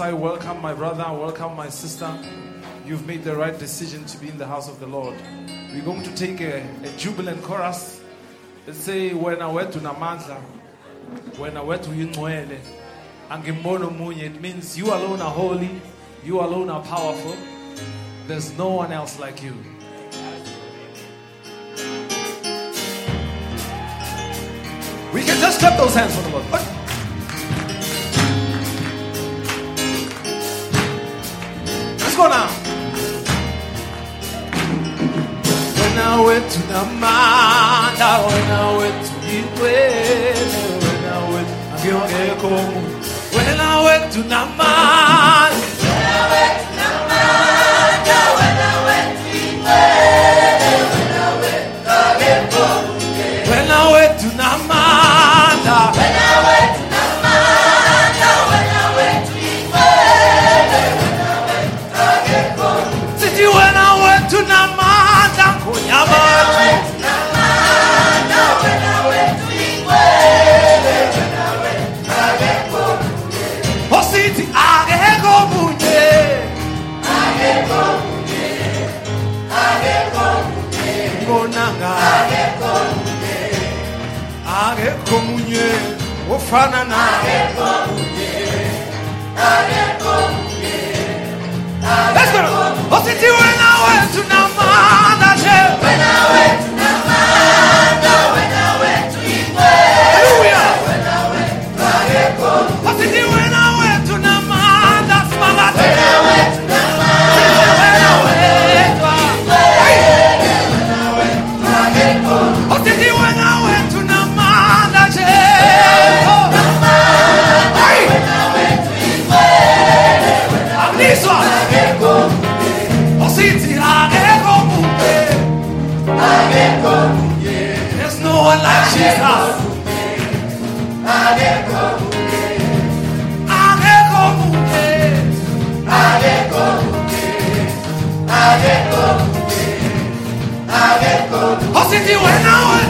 I welcome my brother, welcome my sister. You've made the right decision to be in the house of the Lord. We're going to take a, a jubilant chorus. Let's say, When I went to Namanza, when I went to Yinwele, Angimbono Munye, it means you alone are holy, you alone are powerful, there's no one else like you. We can just clap those hands for the Lord. tunamaa wena wetu ikwele wena When I komu wena the mind fanana. Let's go. Ositiwe na wetu na madaje. Wenawe. Ositi wena wetu na mana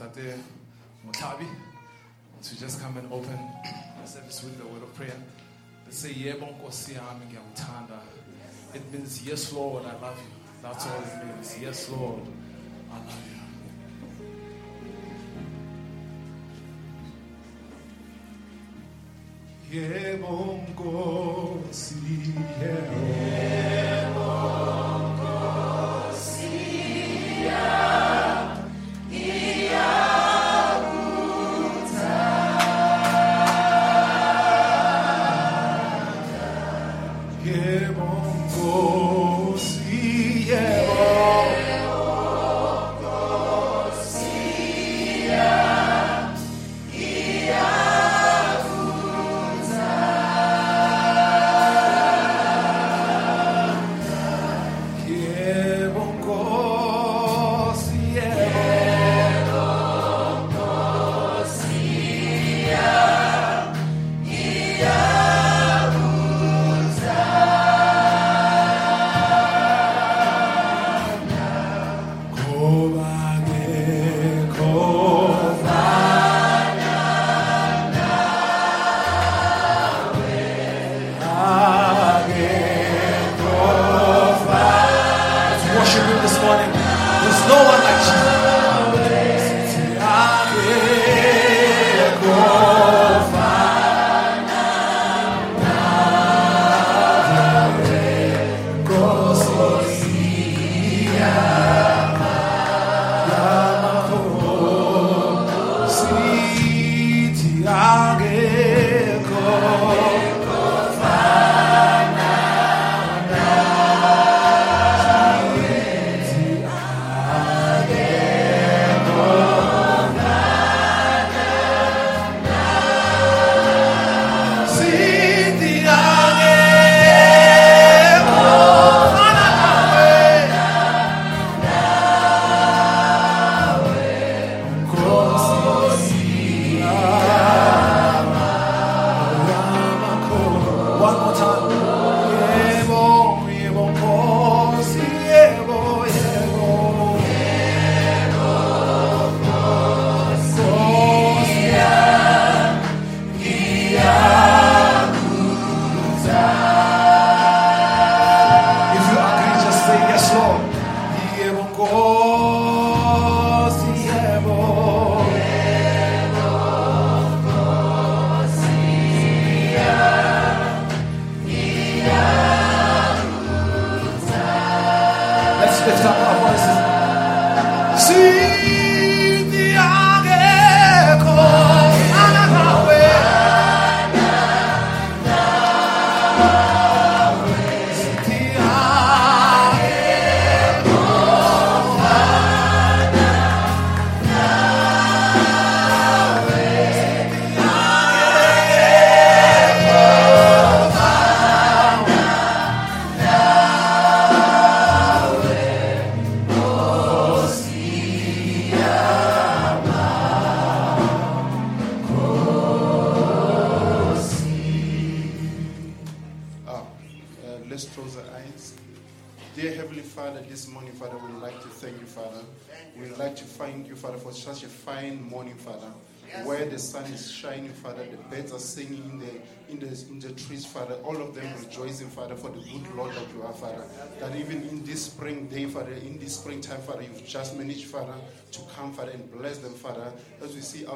Tate Mutabi to just come and open the service with the word of prayer. say yebo nkosi yami ngiyakuthanda it means yes lord i love you. That's all it means. Yes lord i love you. Yebo nkosi yebo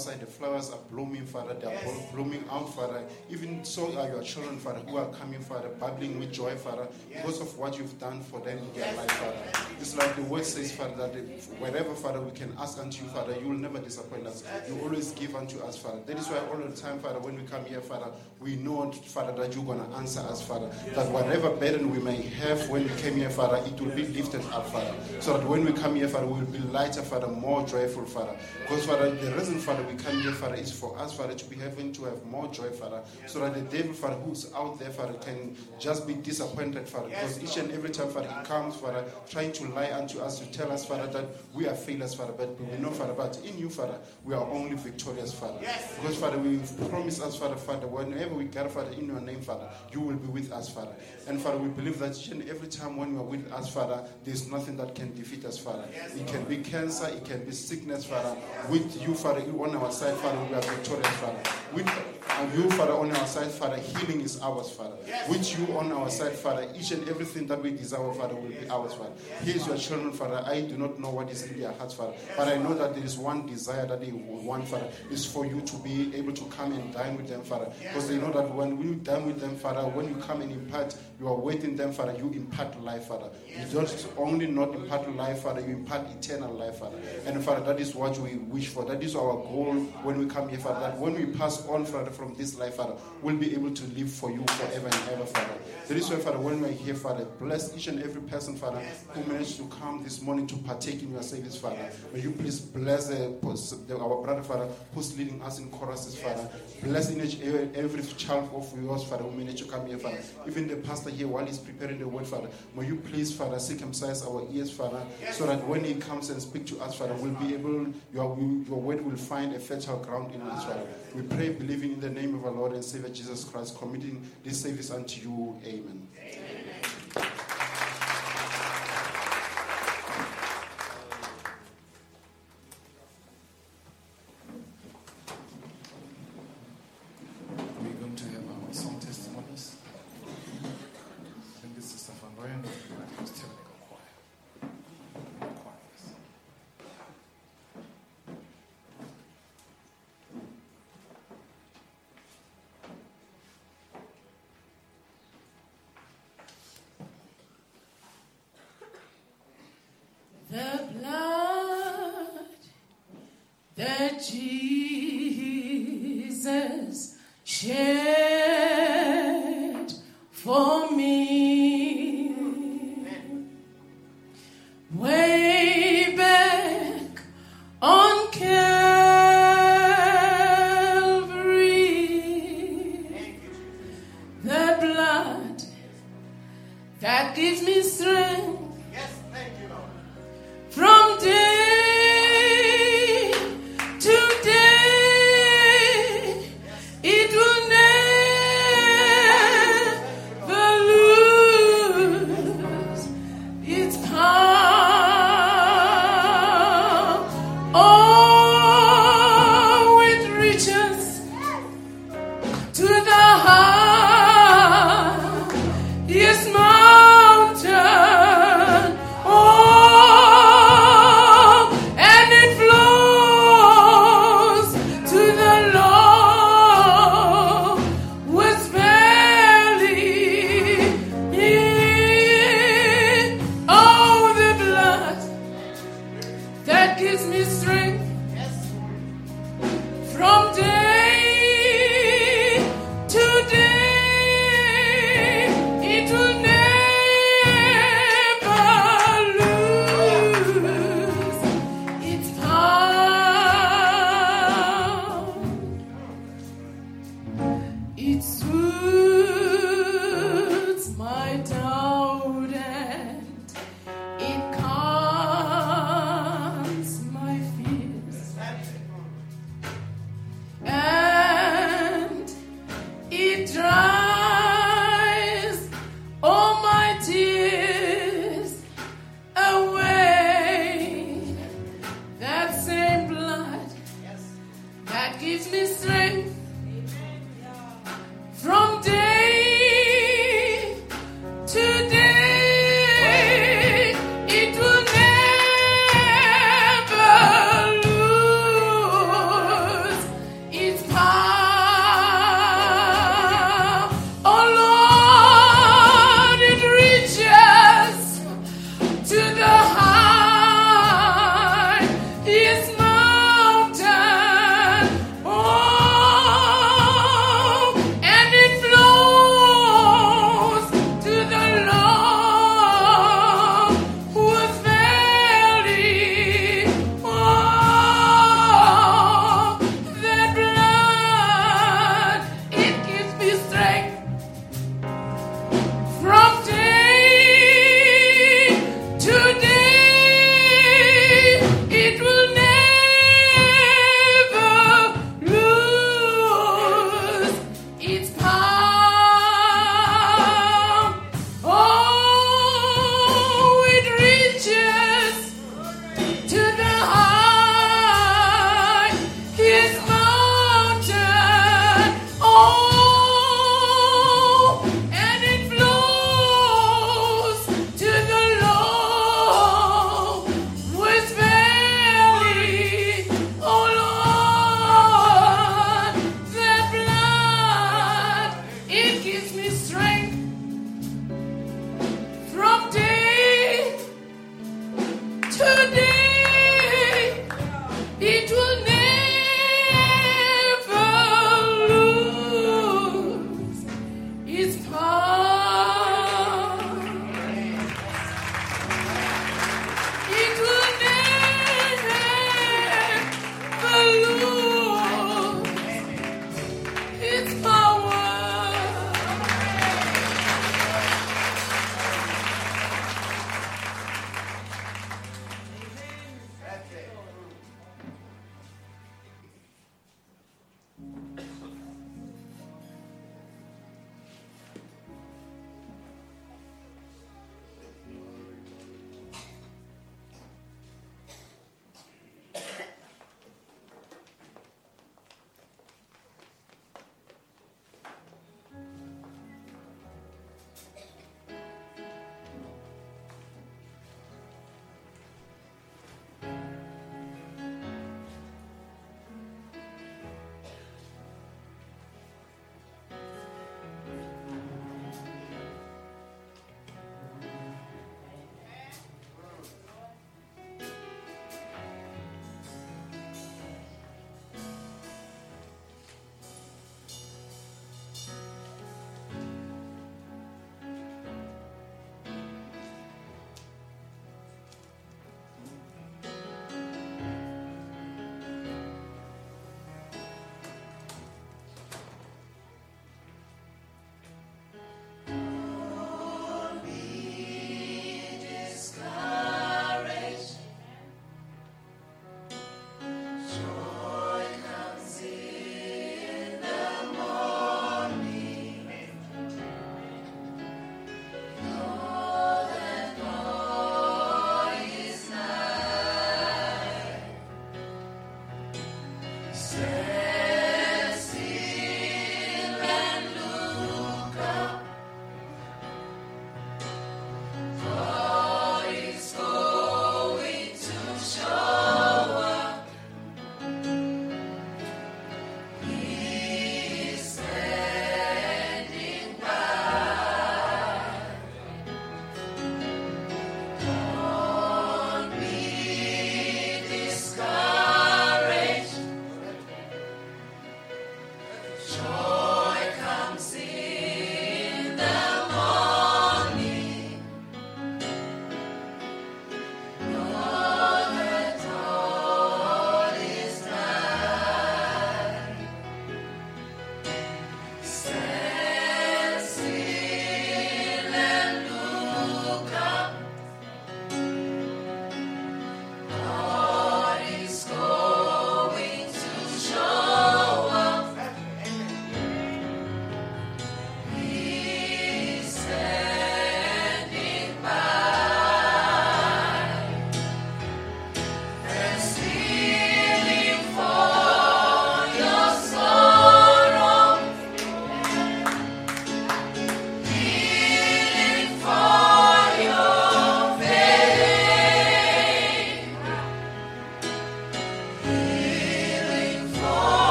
outside, the flowers are blooming, Father. They are blo- blooming out, Father. Even so are your children, Father, who are coming, Father, bubbling with joy, Father, because of what you've done for them in their life, Father. It's like the word says, Father, that wherever, Father, we can ask unto you, Father, you will never disappoint us. You always give unto us, Father. That is why all the time, Father, when we come here, Father, we know, Father, that you're going to answer us, Father. That whatever burden we may have when we came here, Father, it will be lifted up, Father. So that when we come here, Father, we will be lighter, Father, more joyful, Father. Because, Father, the reason, Father, we come here, Father, is for us, Father, to be having to have more joy, Father. So that the devil, Father, who's out there, Father, can just be disappointed, Father. Because each and every time, Father, he comes, Father, trying to lie unto us, to tell us, Father, that we are failures, Father. But we know, Father, but in you, Father, we are only victorious. Father. Because, Father, we promise us, Father, Father, whenever we gather, Father, in your name, Father, you will be with us, Father. And, Father, we believe that each and every time when you are with us, Father, there's nothing that can defeat us, Father. It can be cancer, it can be sickness, Father. With you, Father, on our side, Father, we are victorious, Father. With you, Father, on our side, Father, healing is ours, Father. With you on our side, Father, each and everything that we desire, Father, will be ours, Father. Here's your children, Father. I do not know what is in their hearts, Father. But I know that there is one desire that they want, Father, is for you to be able to come and dine with them, Father. Because they know that when we dine with them, Father, when you come and impart, you are waiting them, Father, you impart life, Father. You don't only not impart life, Father, you impart eternal life, Father. And Father, that is what we wish for. That is our goal when we come here, Father. That when we pass on, Father, from this life, Father, we'll be able to live for you forever and ever, Father. That is why, Father, when we're here, Father, bless each and every person, Father, who managed to come this morning to partake in your service, Father. May you please bless the, our brother, Father, who's leading us in choruses, Father. Bless every child of yours, Father, who managed to come here, Father. Even the pastor here, while he's preparing the word, Father, may you please, Father, circumcise our ears, Father, so that when he comes and speak to us, Father, we'll be able, your, your word will find a fertile ground in Father. We pray, believing in the name of our Lord and Savior Jesus Christ, committing this service unto you. Amen.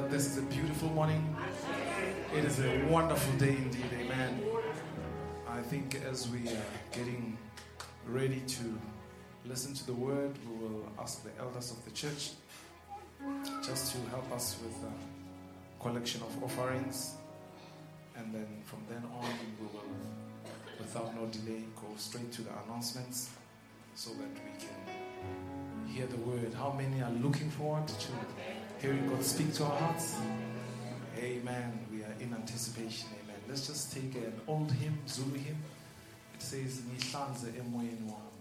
That this is a beautiful morning? It is a wonderful day indeed. Amen. I think as we are getting ready to listen to the word, we will ask the elders of the church just to help us with a collection of offerings. And then from then on, we will, without no delay, go straight to the announcements so that we can hear the word. How many are looking forward to hearing God speak to our hearts? Amen. We are in anticipation. Amen. Let's just take an old hymn, Zulu hymn. It says, Nihlanze emoyeni wami."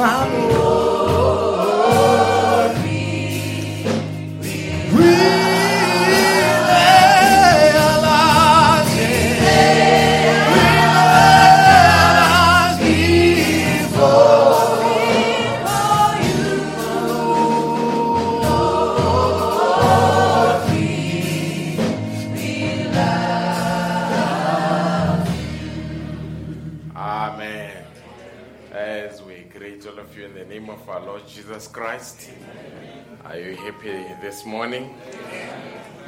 My happy this morning?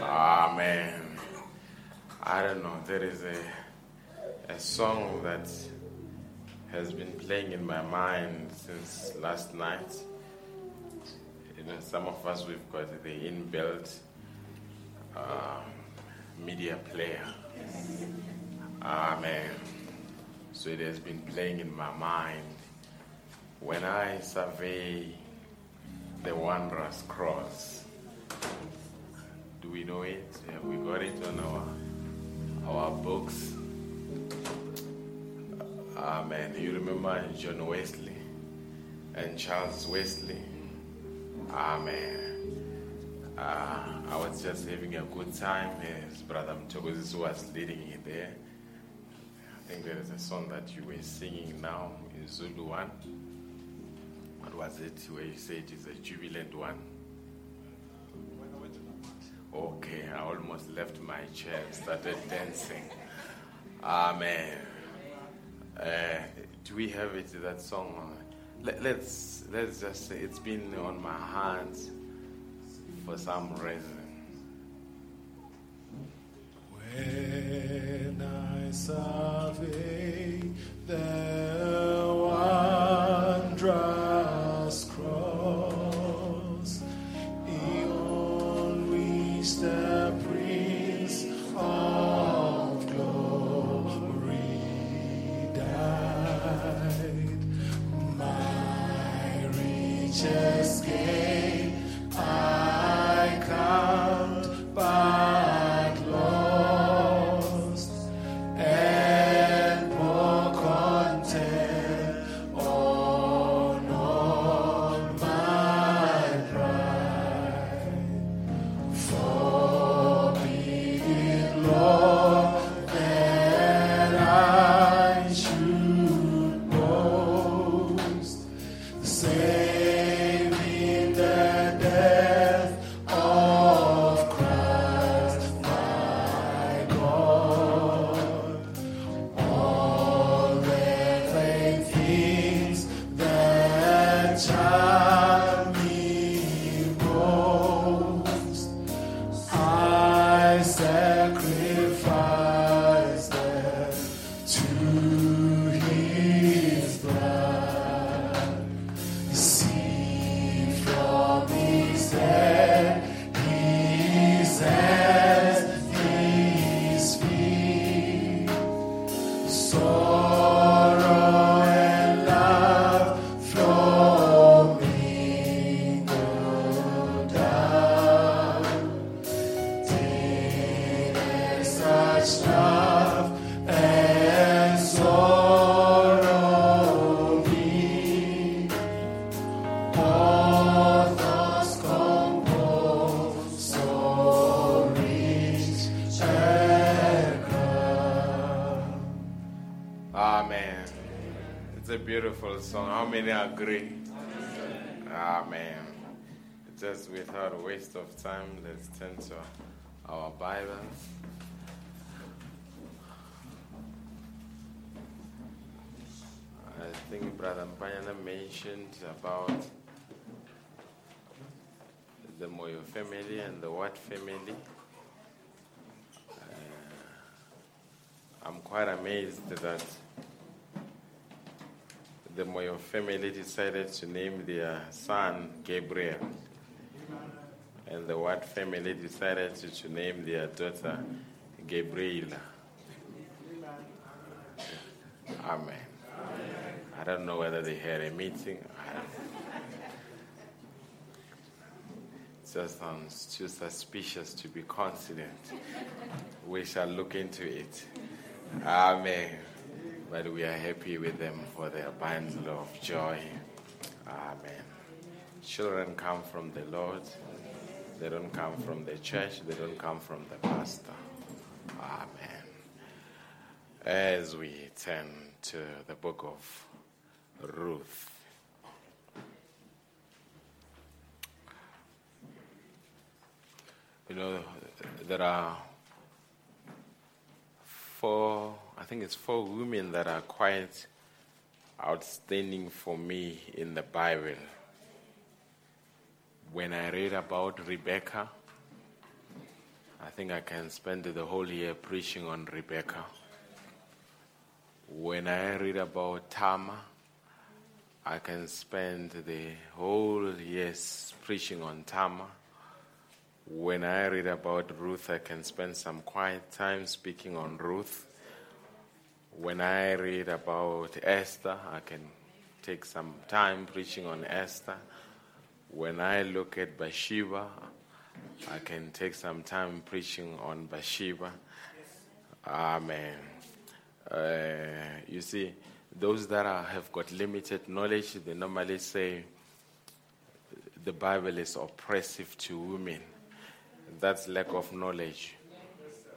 Amen. I don't know, there is a, a song that has been playing in my mind since last night. You know, some of us, we've got the inbuilt uh, media player. Amen. So it has been playing in my mind. When I survey the Wondrous Cross. Do we know it? Have we got it on our, our books? Amen. You remember John Wesley and Charles Wesley? Amen. Uh, I was just having a good time as Brother Mtokozis was leading it there. I think there is a song that you were singing now in Zulu 1 was it where you said it's a jubilant one? Okay, I almost left my chair started dancing. Amen. Uh, do we have it that song? Let, let's let's just say it's been on my hands for some reason. When I survey the wondrous cross, which the Prince of Glory died, my I count our Bibles. I think Brother Mpanyana mentioned about the Moyo family and the Watt family. Uh, I'm quite amazed that the Moyo family decided to name their son Gabriel, and the Watt family decided to, to name their daughter Gabriela. Amen. I don't know whether they had a meeting. Just sounds too suspicious to be confident. We shall look into it. Amen. But we are happy with them for their bundle of joy. Amen. Children come from the Lord. They don't come from the church. They don't come from the pastor. Amen. As we turn to the book of Ruth. You know, there are four, I think it's four women that are quite outstanding for me in the Bible. When I read about Rebecca, I think I can spend the whole year preaching on Rebecca. When I read about Tamar, I can spend the whole year preaching on Tamar. When I read about Ruth, I can spend some quiet time speaking on Ruth. When I read about Esther, I can take some time preaching on Esther. When I look at Bathsheba, I can take some time preaching on Bathsheba. Amen. Uh, you see, those that are, have got limited knowledge, they normally say the Bible is oppressive to women. That's lack of knowledge.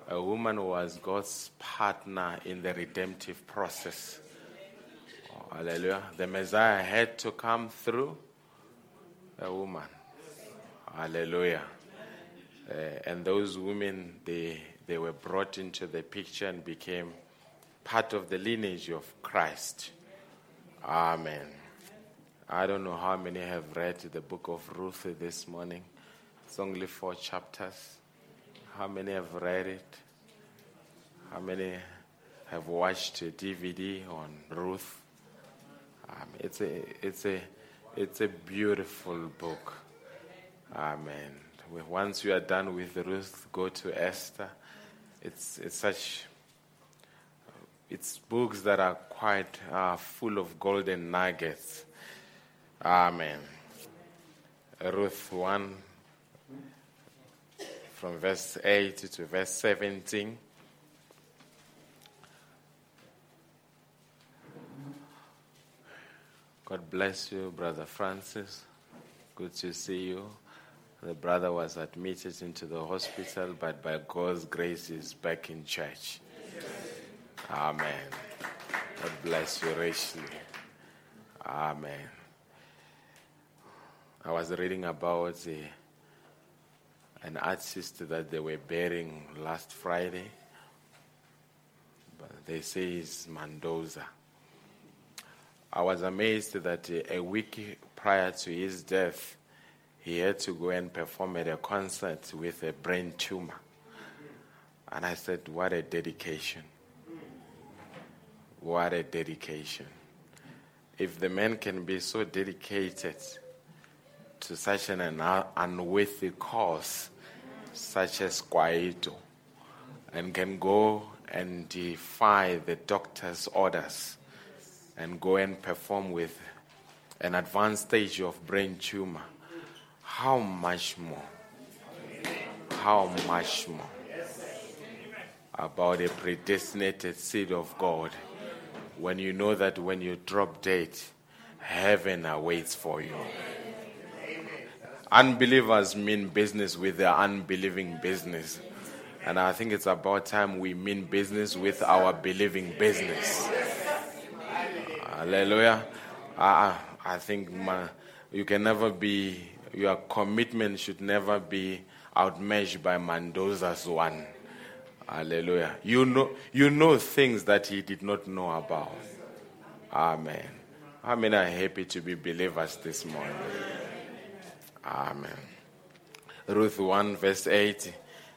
A woman was God's partner in the redemptive process. Oh, hallelujah. The Messiah had to come through a woman. Hallelujah. Uh, and those women, they, they were brought into the picture and became part of the lineage of Christ. Amen. I don't know how many have read the book of Ruth this morning. It's only four chapters. How many have read it? How many have watched a DVD on Ruth? Um, it's a it's a it's a beautiful book. Amen. Once you are done with Ruth, go to Esther. It's it's such it's books that are quite uh, full of golden nuggets. Amen. Ruth 1 from verse 8 to verse 17. God bless you, Brother Francis. Good to see you. The brother was admitted into the hospital, but by God's grace, is back in church. Amen. God bless you richly. Amen. I was reading about an artist that they were burying last Friday. But they say it's Mandoza. I was amazed that uh, a week prior to his death, he had to go and perform at a concert with a brain tumor. And I said, What a dedication! What a dedication. If the man can be so dedicated to such an unworthy cause, such as Kwaito and can go and defy the doctor's orders and go and perform with an advanced stage of brain tumor, how much more? How much more about a predestinated seed of God when you know that when you drop dead, heaven awaits for you? Unbelievers mean business with their unbelieving business. And I think it's about time we mean business with our believing business. Hallelujah. I, I think my, you can never be, your commitment should never be outmeasured by Mandoza's one. Hallelujah. You know, you know things that he did not know about. Amen. How many are happy to be believers this morning? Amen. Ruth 1, verse 8,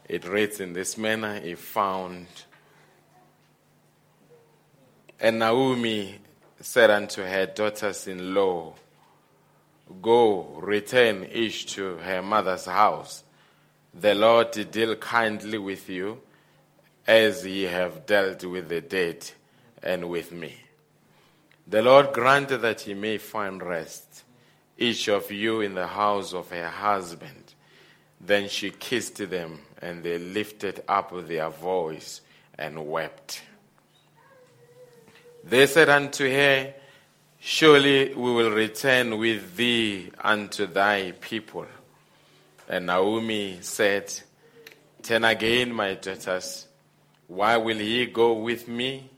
it reads in this manner He found. And Naomi said unto her daughters in law, Go, return each to her mother's house. The Lord deal kindly with you, as ye have dealt with the dead and with me. The Lord grant that ye may find rest each of you in the house of her husband. Then she kissed them, and they lifted up their voice and wept. They said unto her, Surely we will return with thee unto thy people. And Naomi said, Turn again, my daughters. Why will ye go with me?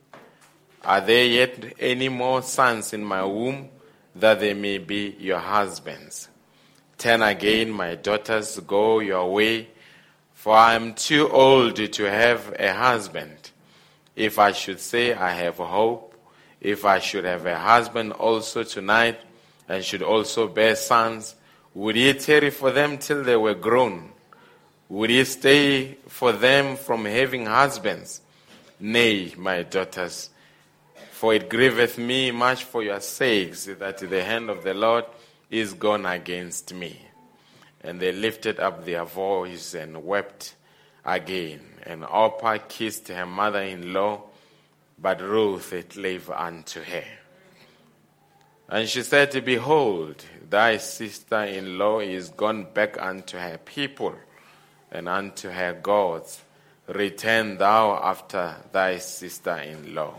Are there yet any more sons in my womb that they may be your husbands? Turn again, my daughters, go your way, for I am too old to have a husband. If I should say I have hope, if I should have a husband also tonight, and should also bear sons, would ye tarry for them till they were grown? Would ye stay for them from having husbands? Nay, my daughters, for it grieveth me much for your sakes that the hand of the Lord is gone against me. And they lifted up their voice and wept again. And Orpah kissed her mother in law, but Ruth clave unto her. And she said, Behold, thy sister in law is gone back unto her people and unto her gods. Return thou after thy sister in law.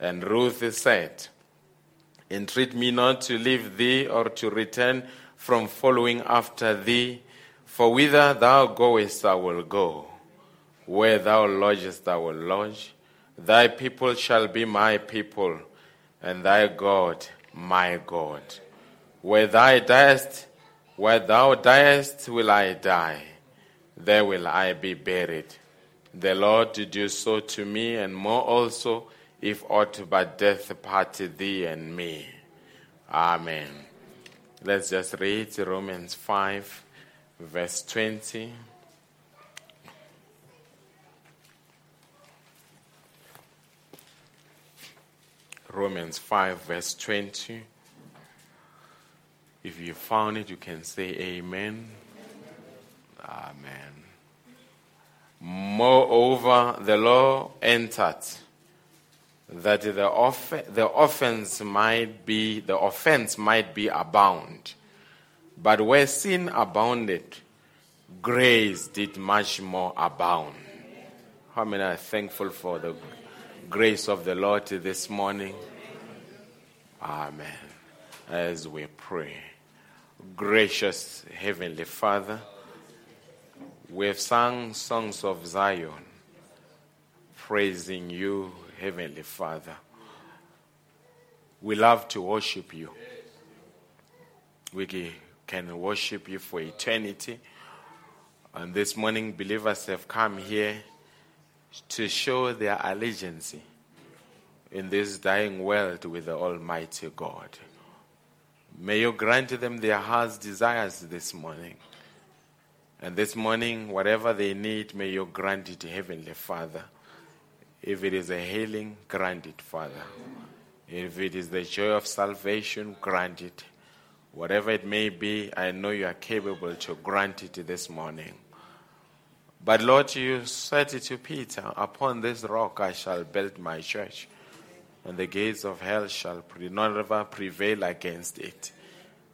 And Ruth said, Entreat me not to leave thee or to return from following after thee, for whither thou goest I will go, where thou lodgest I will lodge. Thy people shall be my people, and thy God my God. Where thou diest, where thou diest will I die, there will I be buried. The Lord do so to me, and more also if aught but death part thee and me. Amen. Let's just read Romans 5, verse 20. Romans 5, verse 20. If you found it, you can say amen. Amen. Moreover, the law entered that the, off- the offense might be the offense might be abound. But where sin abounded, grace did much more abound. How many are thankful for the grace of the Lord this morning? Amen. As we pray. Gracious Heavenly Father, we have sung songs of Zion, praising you Heavenly Father. We love to worship you. We can worship you for eternity. And this morning, believers have come here to show their allegiance in this dying world with the Almighty God. May you grant them their heart's desires this morning. And this morning, whatever they need, may you grant it, Heavenly Father. If it is a healing, grant it, Father. If it is the joy of salvation, grant it. Whatever it may be, I know you are capable to grant it this morning. But Lord, you said to Peter, Upon this rock I shall build my church, and the gates of hell shall never prevail against it.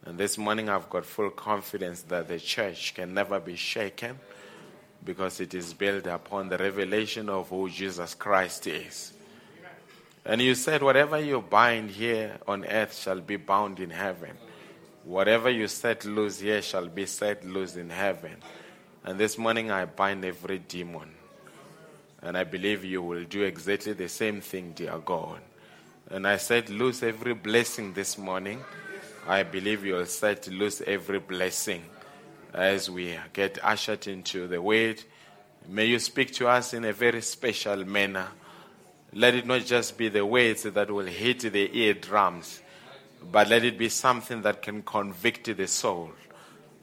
And this morning I've got full confidence that the church can never be shaken because it is built upon the revelation of who Jesus Christ is. And you said, Whatever you bind here on earth shall be bound in heaven. Whatever you set loose here shall be set loose in heaven. And this morning I bind every demon. And I believe you will do exactly the same thing, dear God. And I said, lose every blessing this morning. I believe you will set loose every blessing as we get ushered into the word. May you speak to us in a very special manner. Let it not just be the words that will hit the eardrums, but let it be something that can convict the soul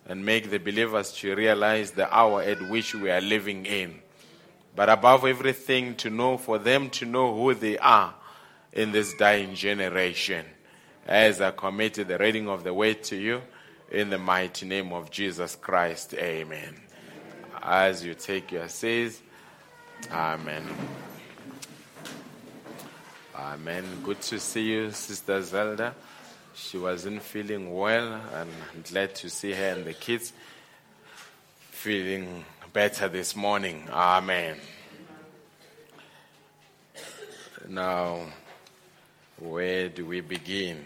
and make the believers to realize the hour at which we are living in. But above everything, to know for them to know who they are in this dying generation. As I committed the reading of the word to you, in the mighty name of Jesus Christ, amen. As you take your seats, amen. Amen. Good to see you, Sister Zelda. She wasn't feeling well, and I'm glad to see her and the kids feeling better this morning. Amen. Now, where do we begin?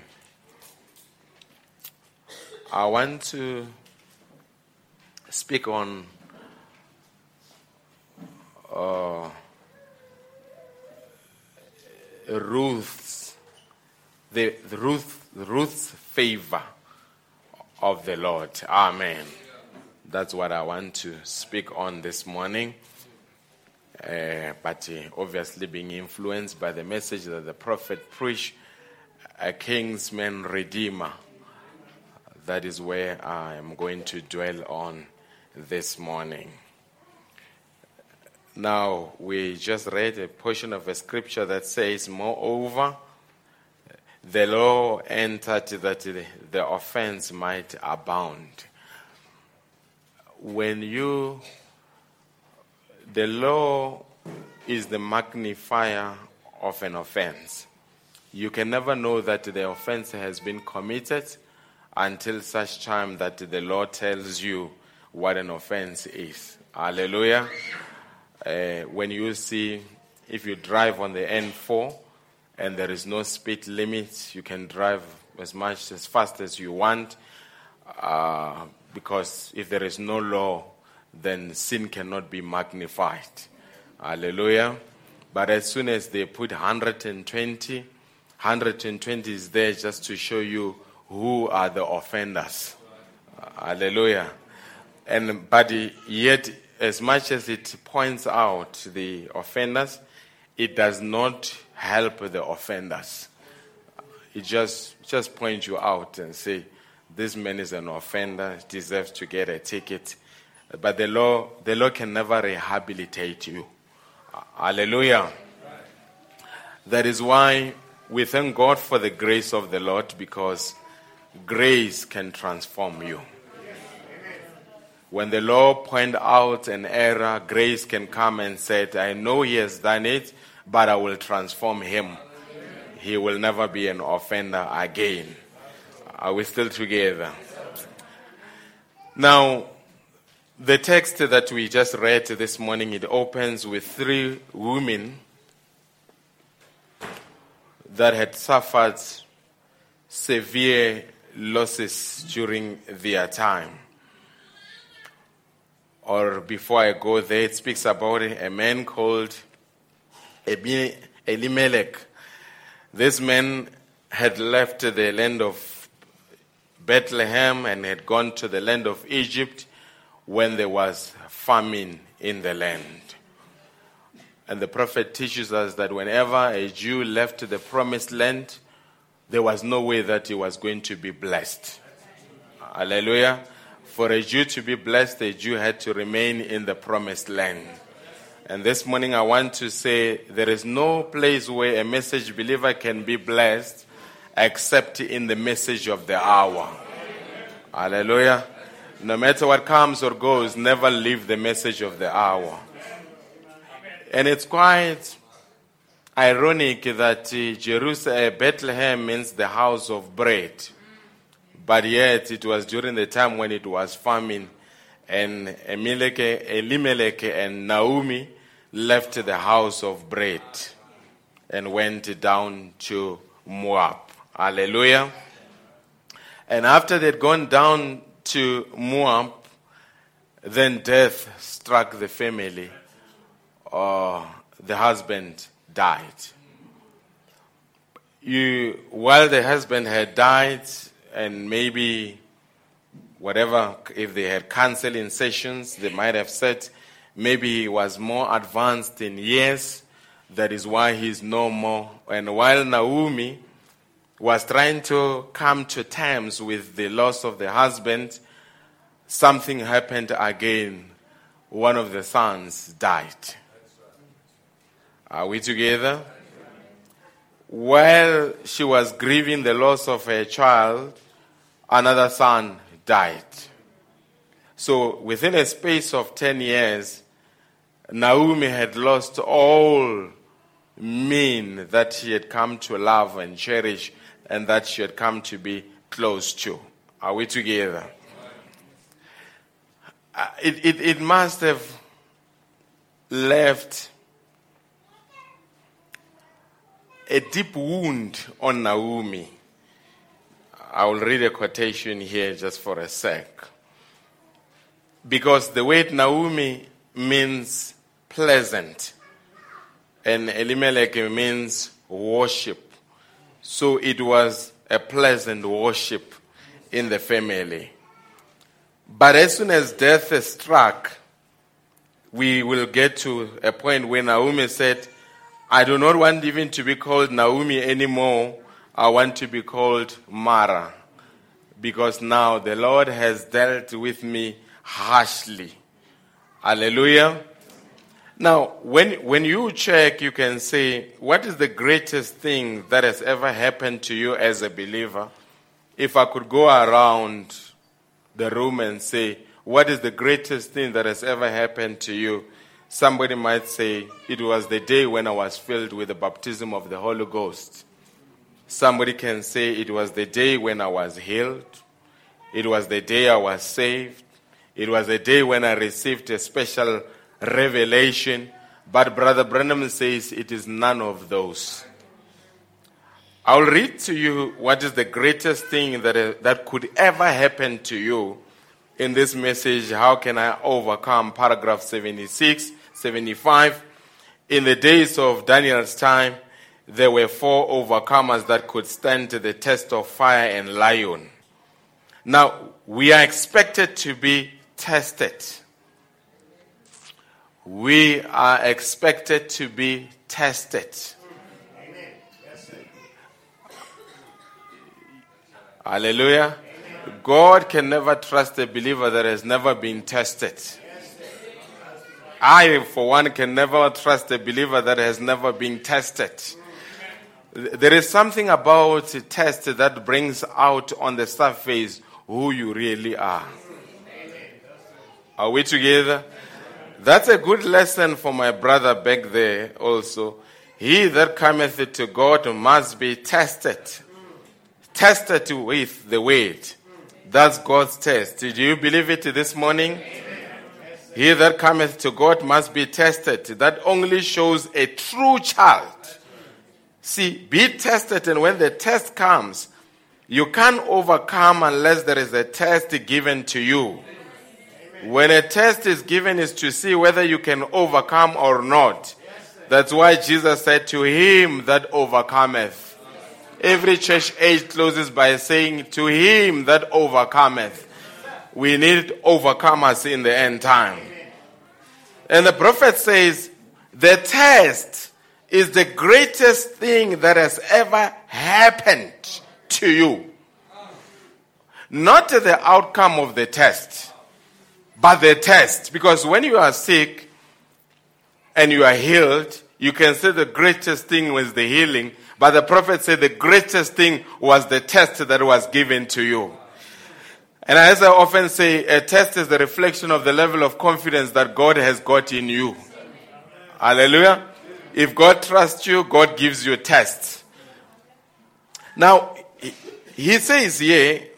I want to speak on uh, Ruth's the, the Ruth Ruth's favor of the Lord. Amen. That's what I want to speak on this morning. Uh, but uh, obviously, being influenced by the message that the prophet preached, a kinsman redeemer. That is where I am going to dwell on this morning. Now, we just read a portion of a scripture that says, Moreover, the law entered that the offense might abound. When you, the law is the magnifier of an offense. You can never know that the offense has been committed until such time that the law tells you what an offense is. Hallelujah. Uh, when you see, if you drive on the N4 and there is no speed limit, you can drive as much as fast as you want. Uh, because if there is no law, then sin cannot be magnified. Hallelujah. But as soon as they put 120, 120 is there just to show you who are the offenders. Hallelujah. And but yet as much as it points out the offenders, it does not help the offenders. It just just points you out and say, this man is an offender, deserves to get a ticket. But the law, the law can never rehabilitate you. Hallelujah. That is why we thank God for the grace of the Lord because grace can transform you. When the law point out an error, grace can come and say, I know he has done it, but I will transform him. He will never be an offender again. Are we still together? Now, the text that we just read this morning, it opens with three women that had suffered severe losses during their time or before I go there, it speaks about a man called Elimelech. This man had left the land of Bethlehem and had gone to the land of Egypt when there was famine in the land. And the prophet teaches us that whenever a Jew left the promised land, there was no way that he was going to be blessed. Hallelujah. For a Jew to be blessed, a Jew had to remain in the promised land. And this morning I want to say there is no place where a message believer can be blessed except in the message of the hour. Hallelujah. No matter what comes or goes, never leave the message of the hour. And it's quite ironic that uh, Jerusalem, uh, Bethlehem means the house of bread. But yet, it was during the time when it was famine, and Elimelech and Naomi left the house of bread and went down to Moab. Hallelujah. And after they'd gone down to Moab, then death struck the family. Uh, the husband died. You, while the husband had died, and maybe whatever, if they had counseling sessions, they might have said maybe he was more advanced in years. That is why he's no more. And while Naomi was trying to come to terms with the loss of the husband, something happened again. One of the sons died. Are we together? While she was grieving the loss of her child, another son died. So within a space of 10 years, Naomi had lost all men that she had come to love and cherish and that she had come to be close to. Are we together? Uh, it, it, it must have left a deep wound on Naomi. I will read a quotation here just for a sec. Because the word Naomi means pleasant, and Elimelech means worship. So it was a pleasant worship in the family. But as soon as death struck, we will get to a point where Naomi said, I do not want even to be called Naomi anymore. I want to be called Mara. Because now the Lord has dealt with me harshly. Hallelujah. Now, when, when you check, you can say, What is the greatest thing that has ever happened to you as a believer? If I could go around the room and say, What is the greatest thing that has ever happened to you? Somebody might say, It was the day when I was filled with the baptism of the Holy Ghost. Somebody can say, It was the day when I was healed. It was the day I was saved. It was the day when I received a special revelation. But Brother Branham says it is none of those. I'll read to you what is the greatest thing that, uh, that could ever happen to you in this message. How can I overcome? Paragraph 76, 75. In the days of Daniel's time, there were four overcomers that could stand to the test of fire and lion. Now, we are expected to be tested we are expected to be tested. Amen. Hallelujah. God can never trust a believer that has never been tested. I, for one, can never trust a believer that has never been tested. There is something about a test that brings out on the surface who you really are. Are we together? That's a good lesson for my brother back there also. He that cometh to God must be tested. Tested with the weight. That's God's test. Did you believe it this morning? He that cometh to God must be tested. That only shows a true child. See, be tested, and when the test comes, you can't overcome unless there is a test given to you. When a test is given is to see whether you can overcome or not. That's why Jesus said to him that overcometh. Every church age closes by saying to him that overcometh. We need overcomers in the end time. And the prophet says the test is the greatest thing that has ever happened to you. Not the outcome of the test but the test. Because when you are sick and you are healed, you can say the greatest thing was the healing, but the prophet said the greatest thing was the test that was given to you. And as I often say, a test is the reflection of the level of confidence that God has got in you. Hallelujah. If God trusts you, God gives you tests. Now, he says here,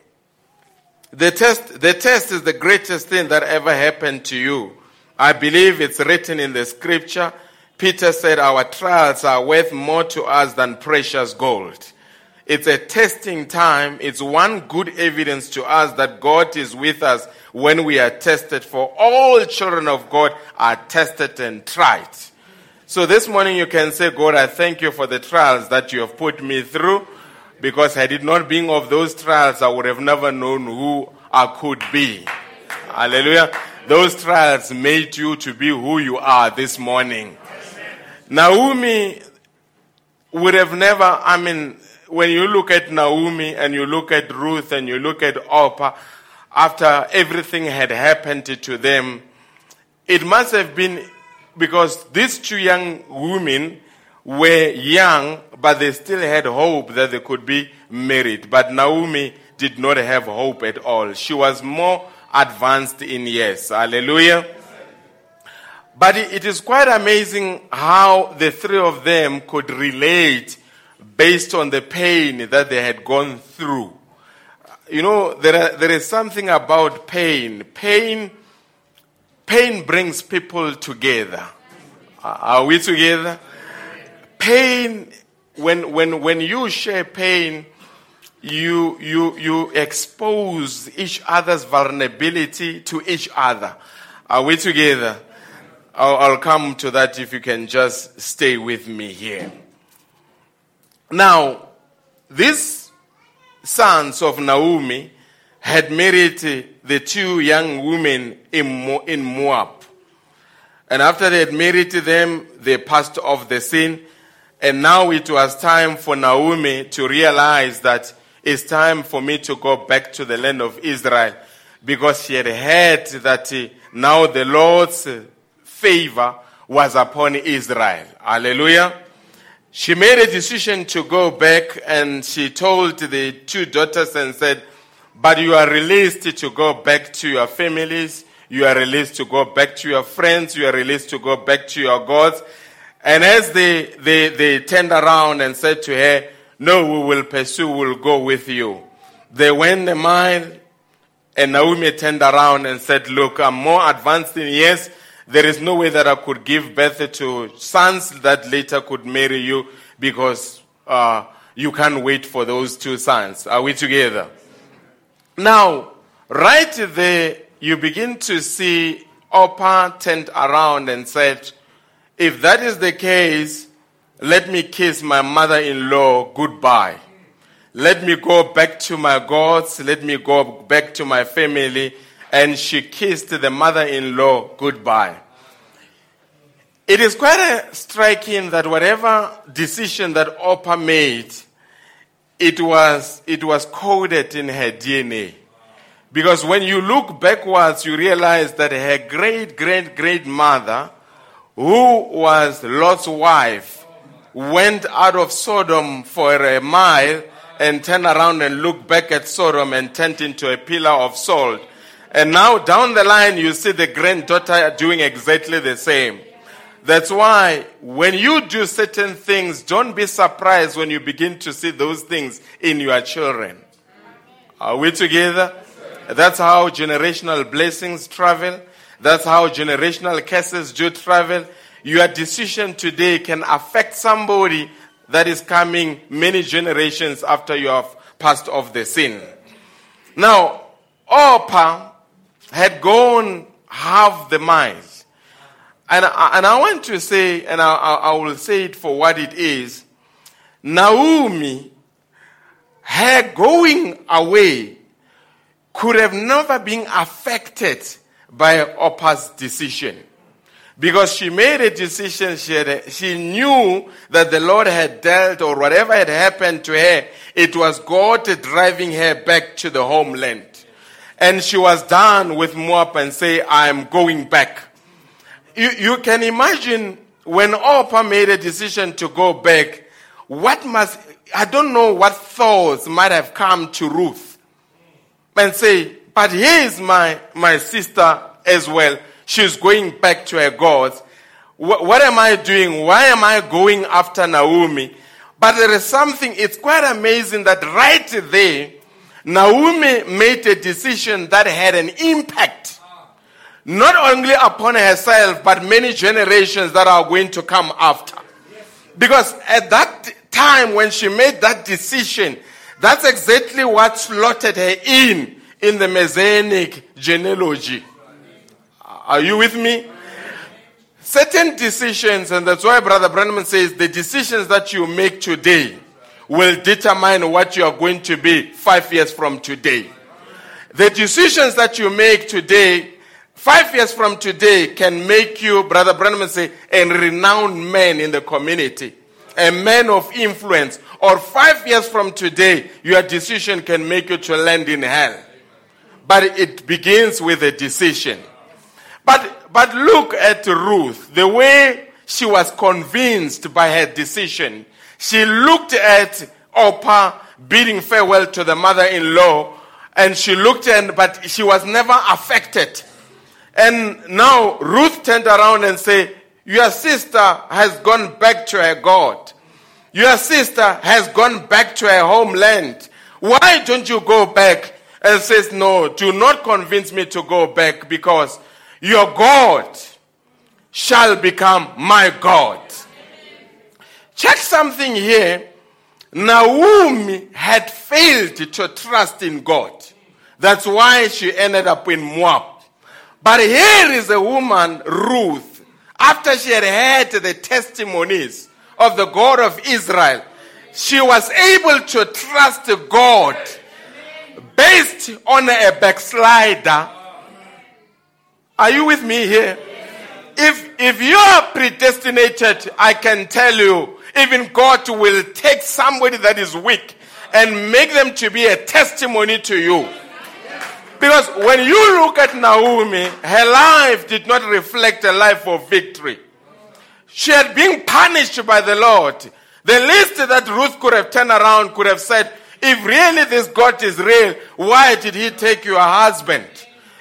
the test, the test is the greatest thing that ever happened to you. I believe it's written in the scripture. Peter said, Our trials are worth more to us than precious gold. It's a testing time. It's one good evidence to us that God is with us when we are tested. For all children of God are tested and tried. So this morning you can say, God, I thank you for the trials that you have put me through. Because had it not been of those trials, I would have never known who I could be. Hallelujah. Those trials made you to be who you are this morning. Naomi would have never, I mean, when you look at Naomi and you look at Ruth and you look at Orpah, after everything had happened to them, it must have been because these two young women were young, but they still had hope that they could be married. But Naomi did not have hope at all. She was more advanced in years. Hallelujah. But it is quite amazing how the three of them could relate based on the pain that they had gone through. You know, there, are, there is something about pain. Pain, pain brings people together. Are we together? Pain, when, when, when you share pain, you, you, you expose each other's vulnerability to each other. Are we together? I'll, I'll come to that if you can just stay with me here. Now, these sons of Naomi had married the two young women in Moab. And after they had married them, they passed off the sin. And now it was time for Naomi to realize that it's time for me to go back to the land of Israel because she had heard that uh, now the Lord's favor was upon Israel. Hallelujah. She made a decision to go back and she told the two daughters and said, but you are released to go back to your families. You are released to go back to your friends. You are released to go back to your gods. And as they, they, they turned around and said to her, no, we will pursue, we'll go with you. They went a mile and Naomi turned around and said, look, I'm more advanced in years. There is no way that I could give birth to sons that later could marry you because uh, you can't wait for those two sons. Are we together? Now, right there, you begin to see Orpah turned around and said, If that is the case, let me kiss my mother in law goodbye. Let me go back to my gods. Let me go back to my family. And she kissed the mother in law goodbye. It is quite striking that whatever decision that Orpah made, it was, it was coded in her DNA. Because when you look backwards, you realize that her great great great mother, who was Lot's wife, went out of Sodom for a mile and turned around and looked back at Sodom and turned into a pillar of salt. And now down the line, you see the granddaughter doing exactly the same. That's why when you do certain things, don't be surprised when you begin to see those things in your children. Are we together? That's how generational blessings travel. That's how generational curses do travel. Your decision today can affect somebody that is coming many generations after you have passed off the sin. Now, Orpah had gone half the miles. And and I want to say, and I, I will say it for what it is Naomi, her going away could have never been affected by Orpah's decision. Because she made a decision, she, had, she knew that the Lord had dealt or whatever had happened to her, it was God driving her back to the homeland. And she was done with Moab and say, I am going back you, you can imagine when Orpah made a decision to go back, what must, I don't know what thoughts might have come to Ruth and say, but here is my, my sister as well. She's going back to her gods. What, what am I doing? Why am I going after Naomi? But there is something, it's quite amazing that right there, Naomi made a decision that had an impact not only upon herself, but many generations that are going to come after. Because at that time when she made that decision, that's exactly what slotted her in, in the Messianic genealogy. Are you with me? Certain decisions, and that's why Brother Branham says the decisions that you make today will determine what you are going to be five years from today. The decisions that you make today Five years from today can make you, Brother Branham say, a renowned man in the community, a man of influence. Or five years from today, your decision can make you to land in hell. But it begins with a decision. But, but look at Ruth, the way she was convinced by her decision. She looked at Orpah bidding farewell to the mother-in-law and she looked and, but she was never affected and now Ruth turned around and said, Your sister has gone back to her God. Your sister has gone back to her homeland. Why don't you go back? And says, No, do not convince me to go back because your God shall become my God. Check something here. Naomi had failed to trust in God. That's why she ended up in Moab. But here is a woman, Ruth, after she had heard the testimonies of the God of Israel, she was able to trust God based on a backslider. Are you with me here? If, if you are predestinated, I can tell you, even God will take somebody that is weak and make them to be a testimony to you. Because when you look at Naomi, her life did not reflect a life of victory. She had been punished by the Lord. The least that Ruth could have turned around could have said, if really this God is real, why did he take your husband?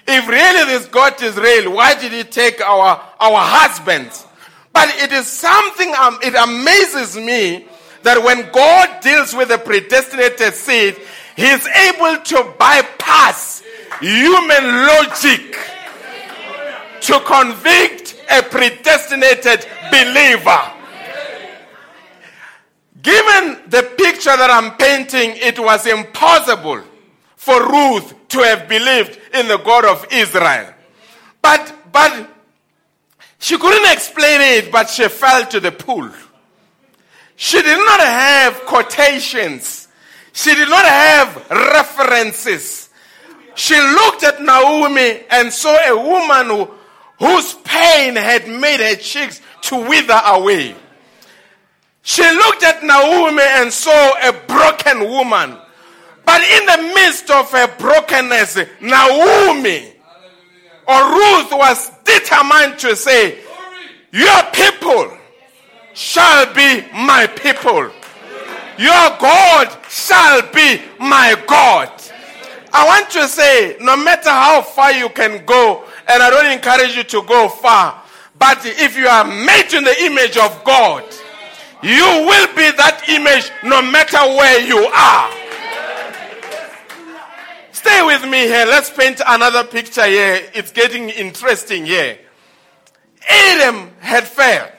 If really this God is real, why did he take our, our husbands? But it is something, um, it amazes me that when God deals with a predestinated seed, he is able to bypass human logic to convict a predestinated believer. Given the picture that I'm painting, it was impossible for Ruth to have believed in the God of Israel. But, but she couldn't explain it, but she fell to the pool. She did not have quotations. She did not have references. She looked at Naomi and saw a woman who, whose pain had made her cheeks to wither away. She looked at Naomi and saw a broken woman. But in the midst of her brokenness, Naomi or Ruth was determined to say, Your people shall be my people. Your God shall be my God. I want to say, no matter how far you can go, and I don't encourage you to go far, but if you are made in the image of God, you will be that image no matter where you are. Stay with me here. Let's paint another picture here. It's getting interesting here. Adam had failed.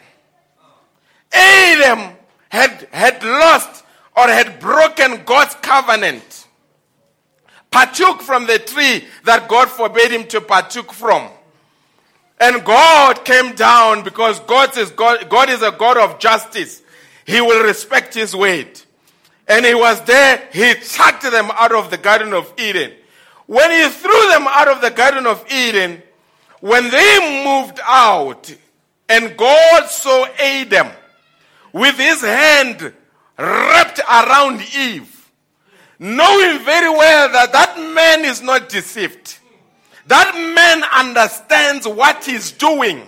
Adam had, had lost or had broken God's covenant. Partook from the tree that God forbade him to partook from. And God came down because God is God, God is a God of justice. He will respect his word. And he was there, he chucked them out of the Garden of Eden. When he threw them out of the Garden of Eden, when they moved out, and God saw Adam with his hand wrapped around Eve, knowing very well that that man is not deceived. That man understands what he's doing.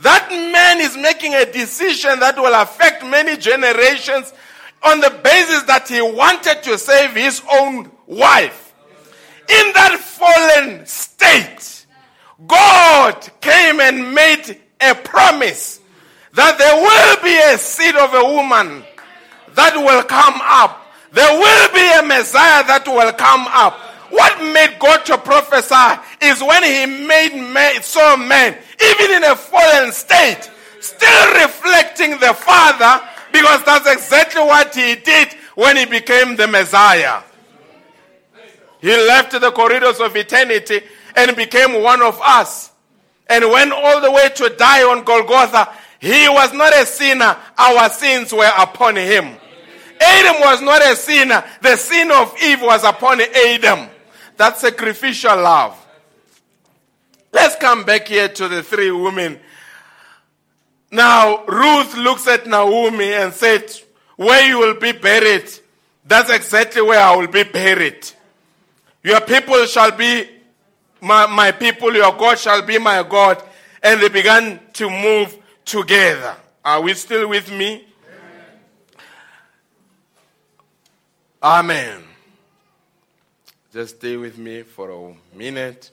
That man is making a decision that will affect many generations on the basis that he wanted to save his own wife. In that fallen state, God came and made a promise that there will be a seed of a woman that will come up. There will be a Messiah that will come up. What made God to prophesy is when he made man, saw man, even in a fallen state, still reflecting the Father, because that's exactly what he did when he became the Messiah. He left the corridors of eternity and became one of us. And went all the way to die on Golgotha. He was not a sinner. Our sins were upon him. Adam was not a sinner. The sin of Eve was upon Adam. That's sacrificial love. Let's come back here to the three women. Now, Ruth looks at Naomi and said, Where you will be buried, that's exactly where I will be buried. Your people shall be my, my people, your God shall be my God. And they began to move together. Are we still with me? Amen. Just stay with me for a minute.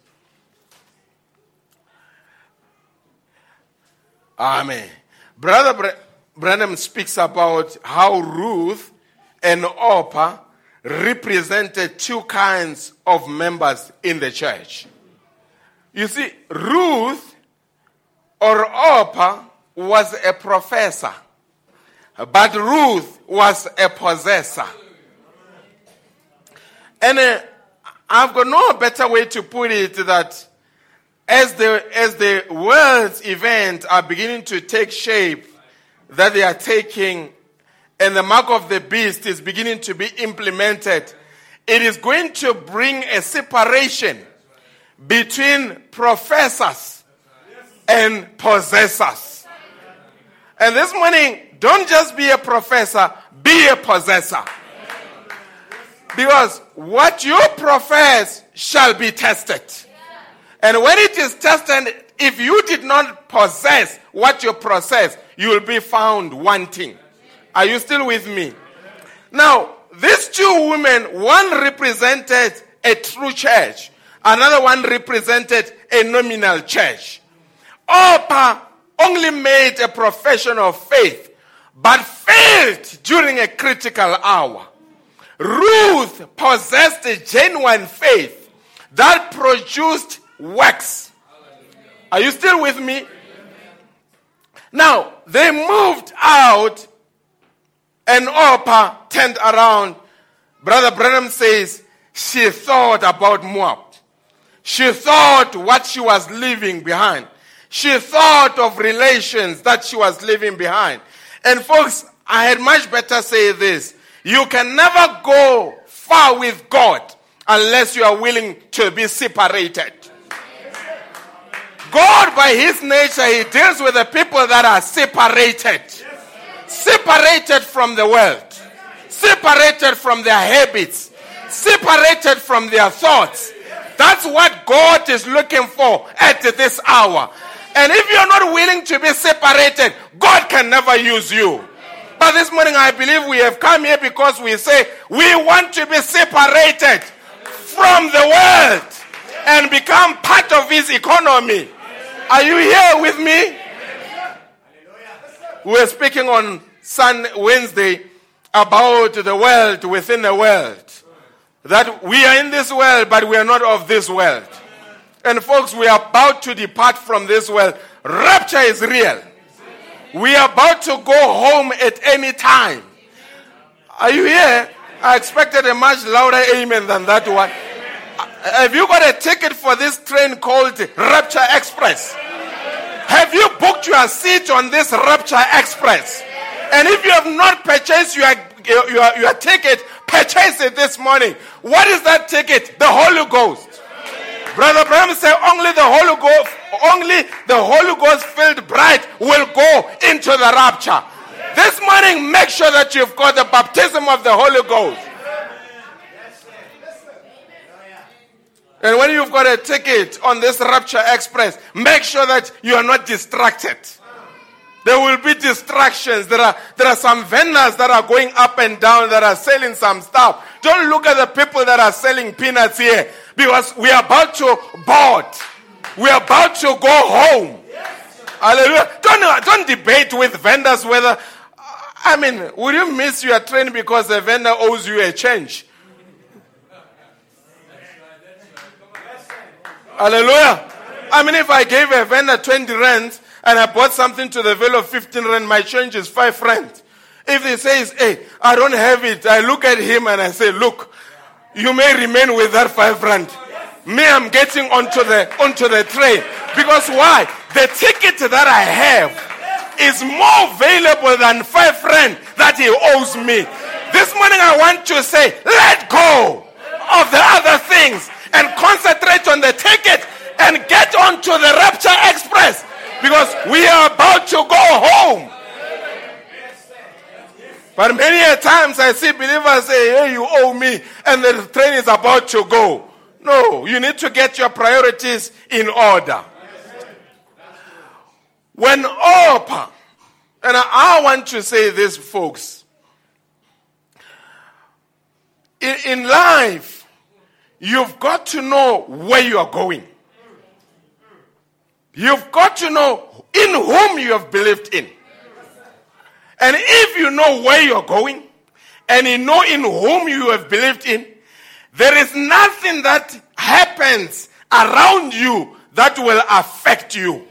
Amen. Brother Branham speaks about how Ruth and Orpah represented two kinds of members in the church. You see, Ruth or Orpah was a professor. but Ruth was a possessor. And uh, I've got no better way to put it that as the, as the world's events are beginning to take shape, that they are taking, and the mark of the beast is beginning to be implemented, it is going to bring a separation between professors and possessors. And this morning, don't just be a professor, be a possessor. Because what you profess shall be tested. And when it is tested, if you did not possess what you possess, you will be found wanting. Are you still with me? Now, these two women, one represented a true church, another one represented a nominal church. Orpah only made a profession of faith, but failed during a critical hour. Ruth possessed a genuine faith that produced works. Are you still with me? Now, they moved out and Orpah turned around. Brother Branham says she thought about Moab. She thought what she was leaving behind. She thought of relations that she was leaving behind. And folks, I had much better say this. You can never go far with God unless you are willing to be separated. God, by His nature, He deals with the people that are separated. Separated from the world. Separated from their habits. Separated from their thoughts. That's what God is looking for at this hour. And if you're not willing to be separated, God can never use you. But this morning, I believe we have come here because we say we want to be separated from the world and become part of His economy. Are you here with me? We were speaking on Sun Wednesday about the world within the world. That we are in this world, but we are not of this world. And folks, we are about to depart from this world. Rapture is real. We are about to go home at any time. Are you here? I expected a much louder amen than that one. Have you got a ticket for this train called Rapture Express? Have you booked your seat on this Rapture Express? And if you have not purchased your, your, your ticket, purchase it this morning. What is that ticket? The Holy Ghost. Brother Branham said only the Holy Ghost, only the Holy Ghost filled bride will go into the rapture. This morning, make sure that you've got the baptism of the Holy Ghost. And when you've got a ticket on this Rapture Express, make sure that you are not distracted. There will be distractions. There are, there are some vendors that are going up and down that are selling some stuff. Don't look at the people that are selling peanuts here because we are about to board. We are about to go home. Hallelujah. Don't, don't debate with vendors whether, I mean, will you miss your train because the vendor owes you a change? Hallelujah. I mean, if I gave a vendor 20 rand and I bought something to the value of 15 rand, my change is 5 rand. If he says, hey, I don't have it, I look at him and I say, look, you may remain with that 5 rand. Me, I'm getting onto the, onto the train. Because why? The ticket that I have is more valuable than 5 rand that he owes me. This morning I want to say, let go of the other things and concentrate on the ticket and get onto the Rapture Express because we are about to go home. But many a times I see believers say, Hey, you owe me, and the train is about to go. No, you need to get your priorities in order. When Orpah, and I want to say this, folks, in life, you've got to know where you are going. You've got to know in whom you have believed in. And if you know where you're going and you know in whom you have believed in, there is nothing that happens around you that will affect you.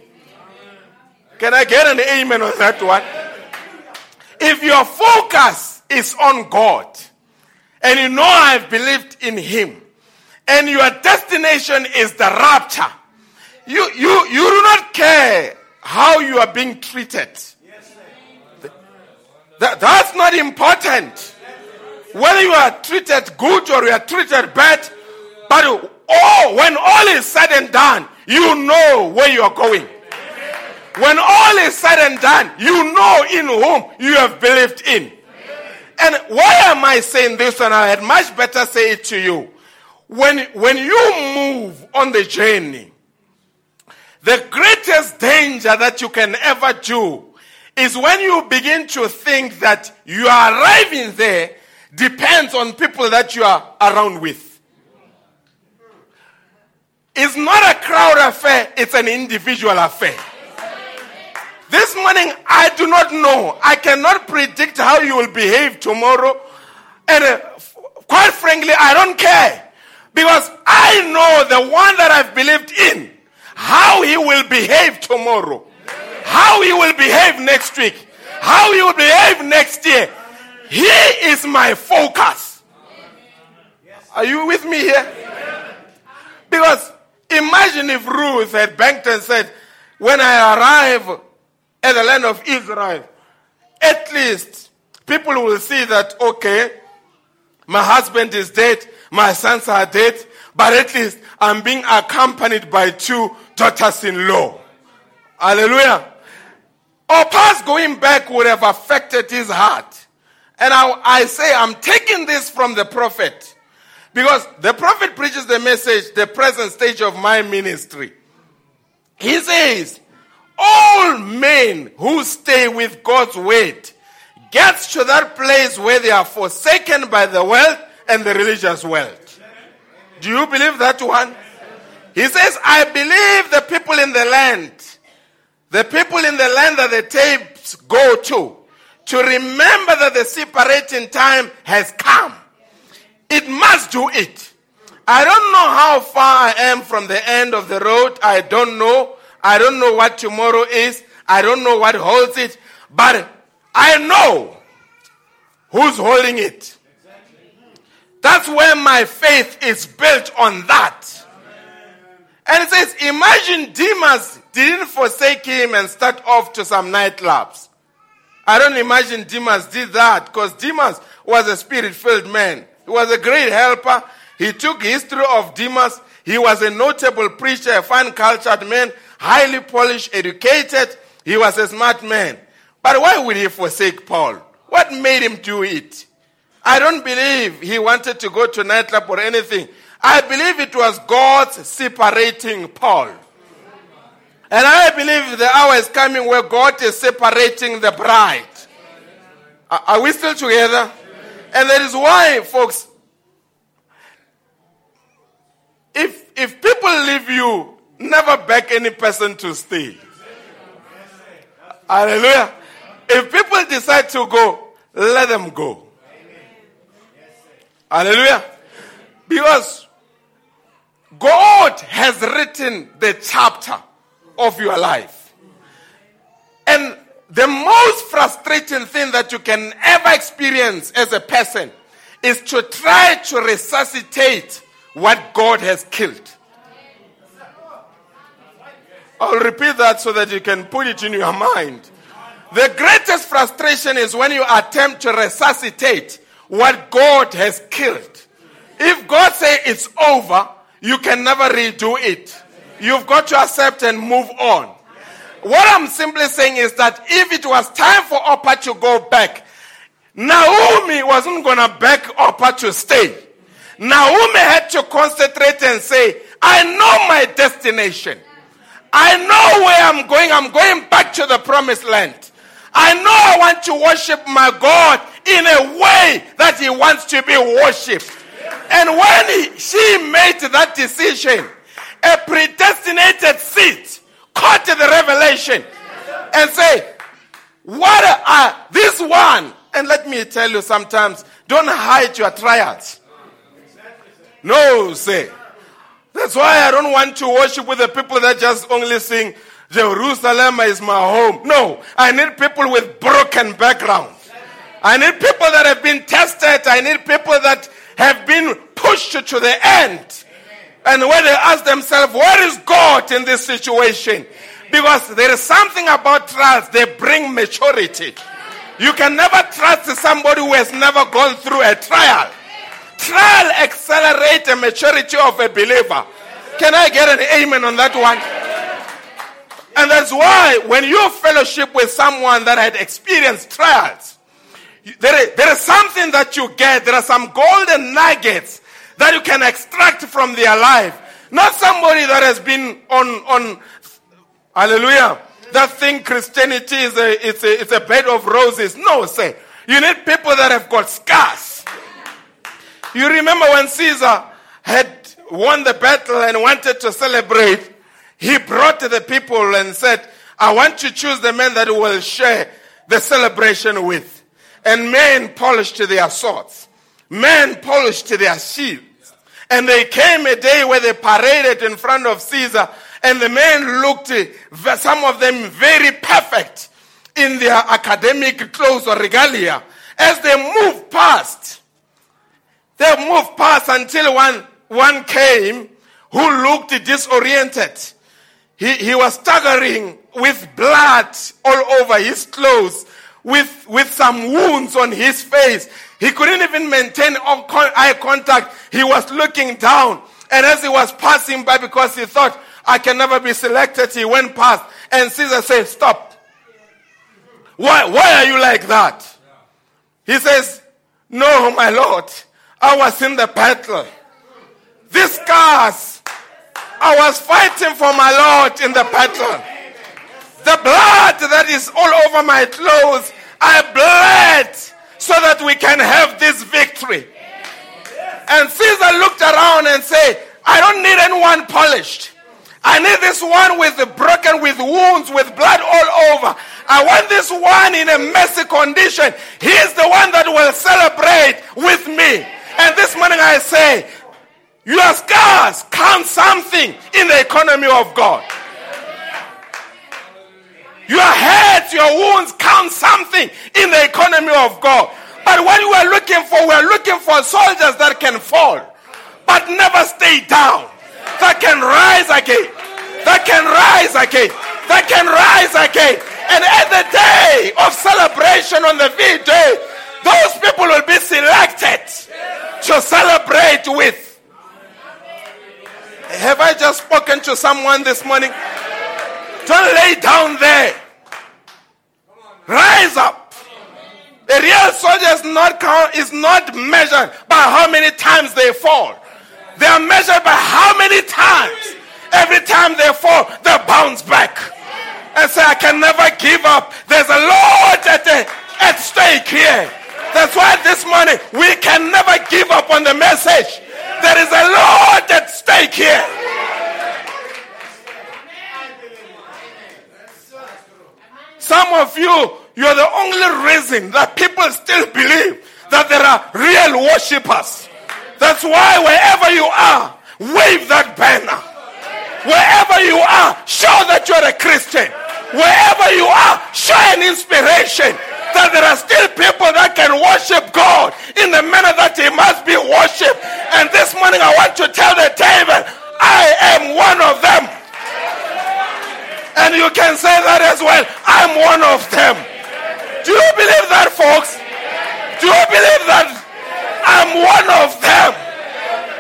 Can I get an amen on that one? If your focus is on God, and you know I've believed in Him, and your destination is the rapture, you, you, you do not care how you are being treated. That, that's not important. Whether you are treated good or you are treated bad, but oh, when all is said and done, you know where you are going. When all is said and done, you know in whom you have believed in. And why am I saying this? And I had much better say it to you. When, when you move on the journey, the greatest danger that you can ever do is when you begin to think that you are arriving there depends on people that you are around with. It's not a crowd affair, it's an individual affair. This morning, I do not know. I cannot predict how you will behave tomorrow. And uh, quite frankly, I don't care. Because I know the one that I've believed in, how he will behave tomorrow, how he will behave next week, how he will behave next year. He is my focus. Are you with me here? Because imagine if Ruth had banked and said, When I arrive at the land of Israel, at least people will see that, okay, my husband is dead, my sons are dead, but at least I'm being accompanied by two daughters in law. Hallelujah. Oh, past going back would have affected his heart. And I, I say, I'm taking this from the prophet. Because the prophet preaches the message, the present stage of my ministry. He says, all men who stay with God's word gets to that place where they are forsaken by the world and the religious world. Do you believe that one? He says, I believe the people in the land, the people in the land that the tapes go to, to remember that the separating time has come. It must do it. I don't know how far I am from the end of the road. I don't know. I don't know what tomorrow is. I don't know what holds it. But I know who's holding it. That's where my faith is built on that. And it says, imagine Demas didn't forsake him and start off to some nightclubs. I don't imagine Demas did that because Demas was a spirit filled man. He was a great helper. He took history of Demas. He was a notable preacher, a fine cultured man, highly polished, educated. He was a smart man. But why would he forsake Paul? What made him do it? I don't believe he wanted to go to nightclub or anything. I believe it was God separating Paul. And I believe the hour is coming where God is separating the bride. Are we still together? And that is why, folks, if, if people leave you, never beg any person to stay. Hallelujah. If people decide to go, let them go. Hallelujah. Because God has written the chapter of your life. And the most frustrating thing that you can ever experience as a person is to try to resuscitate what God has killed. I'll repeat that so that you can put it in your mind. The greatest frustration is when you attempt to resuscitate what God has killed. If God say it's over, you can never redo it. You've got to accept and move on. What I'm simply saying is that if it was time for Orpah to go back, Naomi wasn't going to beg Orpah to stay. Naomi had to concentrate and say, I know my destination. I know where I'm going. I'm going back to the promised land. I know I want to worship my God in a way that He wants to be worshipped. And when he, she made that decision, a predestinated seed caught the revelation and say, what are this one? And let me tell you sometimes, don't hide your trials. No, say. That's why I don't want to worship with the people that just only sing, Jerusalem is my home. No, I need people with broken backgrounds. I need people that have been tested. I need people that have been pushed to the end. And when they ask themselves, where is God in this situation? Because there is something about trials, they bring maturity. You can never trust somebody who has never gone through a trial. Trial accelerates the maturity of a believer. Can I get an amen on that one? And that's why when you fellowship with someone that had experienced trials, there is, there is something that you get. There are some golden nuggets that you can extract from their life. Not somebody that has been on, on, hallelujah, that think Christianity is a, it's a, it's a bed of roses. No, say. You need people that have got scars. You remember when Caesar had won the battle and wanted to celebrate, he brought the people and said, I want to choose the men that will share the celebration with. And men polished their swords. Men polished their shields. And they came a day where they paraded in front of Caesar and the men looked, some of them very perfect in their academic clothes or regalia. As they moved past, they moved past until one, one came who looked disoriented. He, he was staggering with blood all over his clothes, with, with some wounds on his face. He couldn't even maintain eye contact. He was looking down. And as he was passing by, because he thought, I can never be selected. He went past and Caesar said, Stop. Why, why are you like that? He says, No, my Lord. I was in the battle. These scars, I was fighting for my Lord in the battle. The blood that is all over my clothes, I bled so that we can have this victory. And Caesar looked around and said, I don't need anyone polished. I need this one with broken, with wounds, with blood all over. I want this one in a messy condition. He's the one that will celebrate with me. And this morning I say, your scars count something in the economy of God. Your hurts, your wounds count something in the economy of God. But what we are looking for, we are looking for soldiers that can fall, but never stay down that can rise again, that can rise again, that can rise again. And at the day of celebration on the V day, those people will be selected to celebrate with. Have I just spoken to someone this morning? Don't lay down there. Rise up. A real soldier is not, count, is not measured by how many times they fall. They are measured by how many times. Every time they fall, they bounce back. And say, I can never give up. There's a lot at, the, at stake here. That's why this morning we can never give up on the message. There is a lot at stake here. Some of you, you're the only reason that people still believe that there are real worshippers. That's why wherever you are, wave that banner. Wherever you are, show that you're a Christian. Wherever you are, show an inspiration that there are still people that can worship God in the manner that he must be worshipped. And this morning I want to tell the table, I am one of them. And you can say that as well. I'm one of them. Do you believe that, folks? Do you believe that I'm one of them.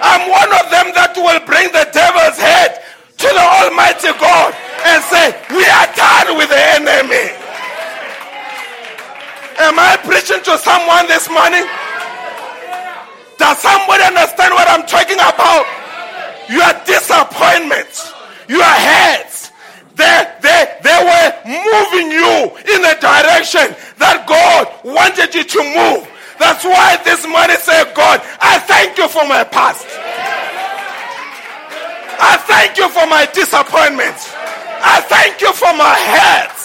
I'm one of them that will bring the devil's head to the Almighty God and say, We are done with the enemy. Am I preaching to someone this morning? Does somebody understand what I'm talking about? Your disappointments, your heads, they, they, they were moving you in a direction that God wanted you to move. That's why this morning say, God, I thank you for my past. I thank you for my disappointments. I thank you for my hurts.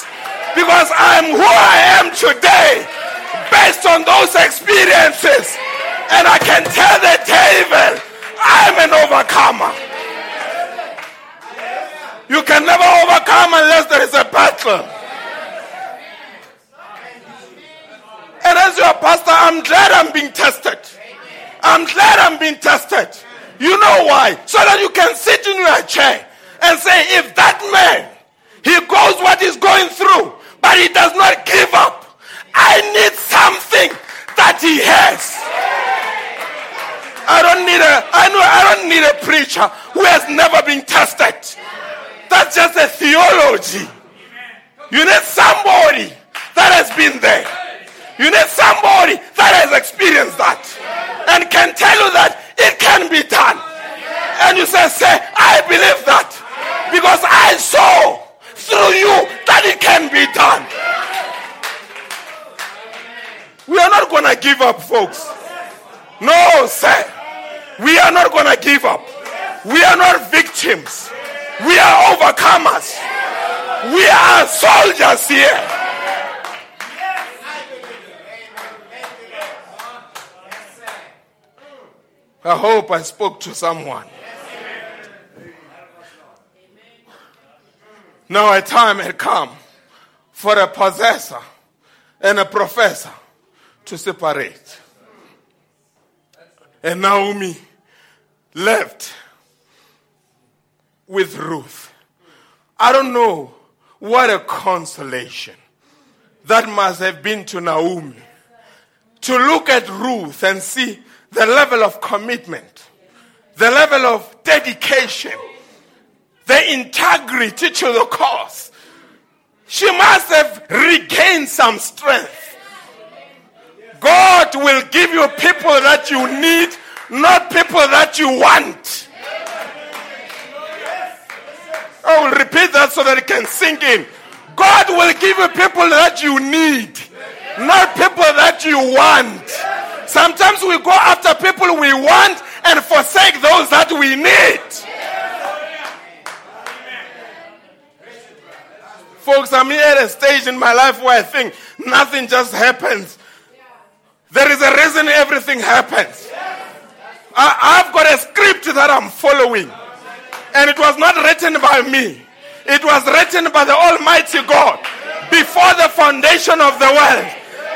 Because I'm who I am today based on those experiences. And I can tell the devil, I'm an overcomer. You can never overcome unless there is a battle. And as your pastor, I'm glad I'm being tested. I'm glad I'm being tested. You know why? So that you can sit in your chair and say, if that man, he goes what he's going through, but he does not give up, I need something that he has. I don't need a I know I don't need a preacher who has never been tested. That's just a theology. You need somebody that has been there. You need somebody that has experienced that and can tell you that it can be done. And you say, say, I believe that because I saw through you that it can be done. We are not going to give up, folks. No, sir. We are not going to give up. We are not victims. We are overcomers. We are soldiers here. I hope I spoke to someone. Now a time had come for a possessor and a professor to separate. And Naomi left with Ruth. I don't know what a consolation that must have been to Naomi to look at Ruth and see the level of commitment, the level of dedication, the integrity to the cause. She must have regained some strength. God will give you people that you need, not people that you want. I will repeat that so that it can sink in. God will give you people that you need, not people that you want. Sometimes we go after people we want and forsake those that we need. Folks, I'm here at a stage in my life where I think nothing just happens. There is a reason everything happens. I, have got a script that I'm following. And it was not written by me, it was written by the Almighty God before the foundation of the world.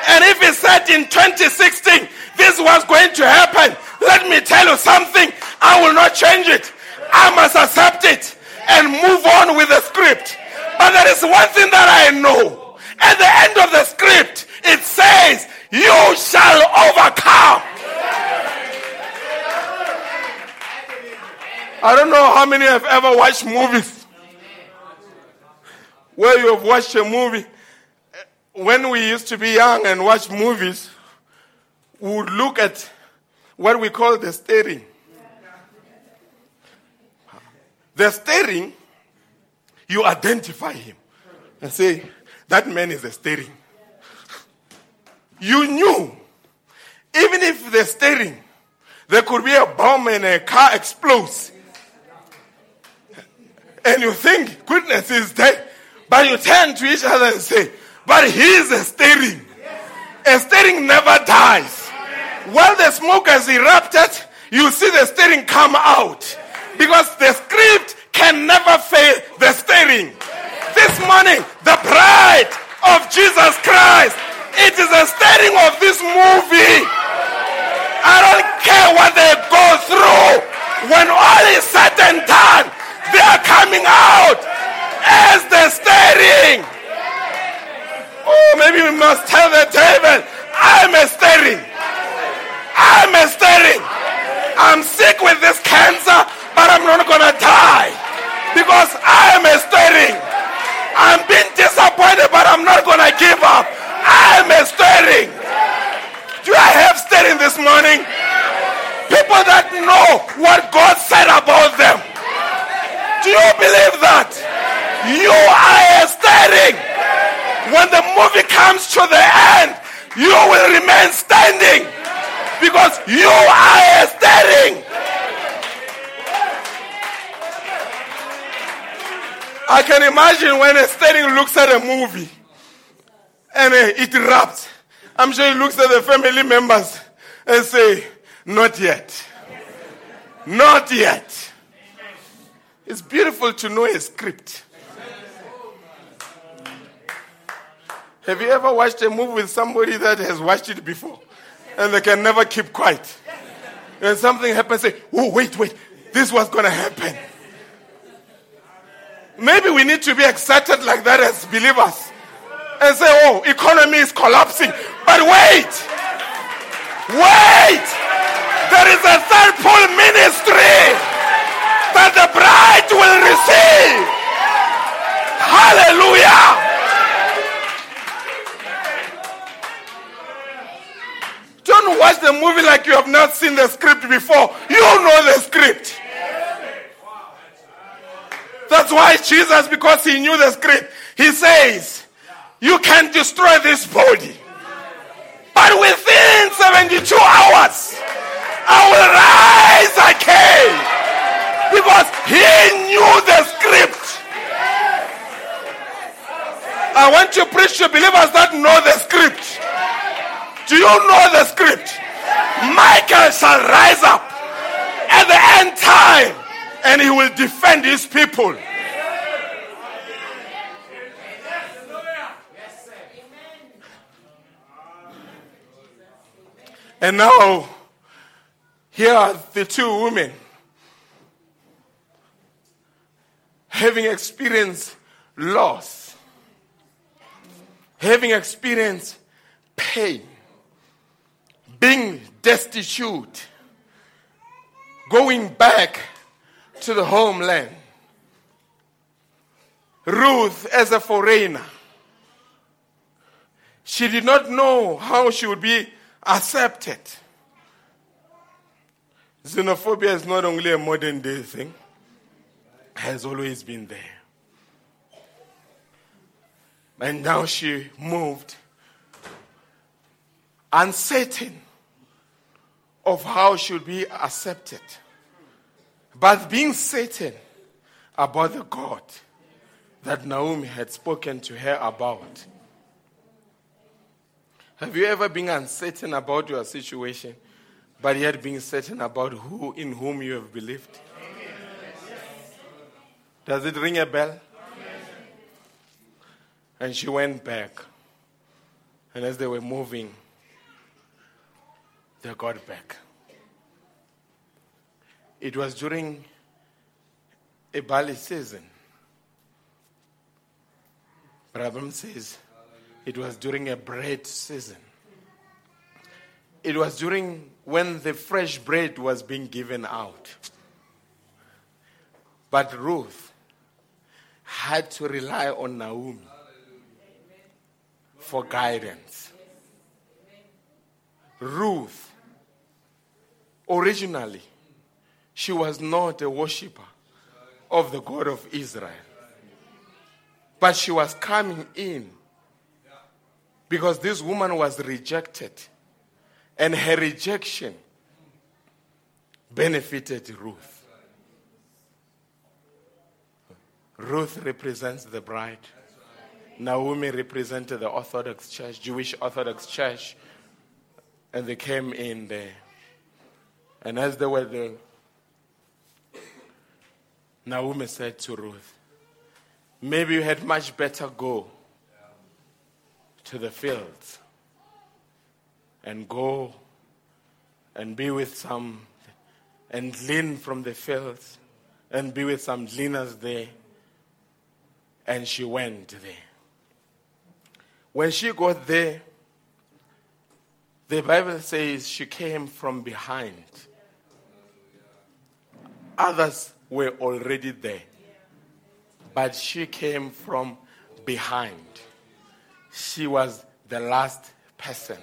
And if he said in 2016 this was going to happen. Let me tell you something. I will not change it. I must accept it and move on with the script. But there is one thing that I know. At the end of the script, it says, You shall overcome. I don't know how many have ever watched movies where you have watched a movie. When we used to be young and watch movies, we would look at what we call the steering. The steering, you identify him and say, that man is the steering. You knew, even if the steering, there could be a bomb and a car explodes. And you think, goodness is dead. But you turn to each other and say, but he is a steering. A steering never dies. While the smoke has erupted, you see the steering come out. Because the script can never fail the steering. This morning, the bride of Jesus Christ, it is the steering of this movie. I don't care what they go through. When all is said and done, they are coming out as the steering. Oh, maybe we must tell the devil, I'm a steering. I'm a steering. I'm sick with this cancer, but I'm not gonna die because I'm a steering. I'm being disappointed, but I'm not gonna give up. I'm a steering. Do I have steering this morning? People that know what God said about them. Do you believe that? You are a steering. When the movie comes to the end, you will remain standing because you are a steering. I can imagine when a steering looks at a movie and uh, it erupts. I'm sure he looks at the family members and say, not yet. Not yet. It's beautiful to know a script. Have you ever watched a movie with somebody that has watched it before and they can never keep quiet? And something happens, say, oh, wait, wait, this was going to happen. Maybe we need to be excited like that as believers and say, oh, economy is collapsing. But wait, wait, there is a third pull ministry that the bride will receive. Hallelujah. Don't watch the movie like you have not seen the script before. You know the script. That's why Jesus, because he knew the script, he says, You can destroy this body. But within 72 hours, I will rise again. Because he knew the script. I want to preach to believers that know the script. Do you know the script? Michael shall rise up at the end time and he will defend his people. And now, here are the two women having experienced loss, having experienced pain, being destitute, going back to the homeland. Ruth, as a foreigner, she did not know how she would be accepted. Xenophobia is not only a modern day thing, has always been there. And now she moved uncertain of how she would be accepted, but being certain about the God that Naomi had spoken to her about. Have you ever been uncertain about your situation, but yet being certain about who in whom you have believed? Does it ring a bell? And she went back. And as they were moving, they got back. It was during a barley season. Branham says it was during a bread season. It was during when the fresh bread was being given out. But Ruth had to rely on Naomi for guidance. Ruth, originally, she was not a worshiper of the God of Israel. But she was coming in because this woman was rejected. And her rejection benefited Ruth. Ruth represents the bride. Naomi represented the Orthodox Church, Jewish Orthodox Church. And they came in there. And as they were there, Naomi said to Ruth, Maybe you had much better go to the fields and go and be with some and glean from the fields and be with some gleaners there. And she went there. When she got there, the Bible says she came from behind. Others were already there, but she came from behind. She was the last person.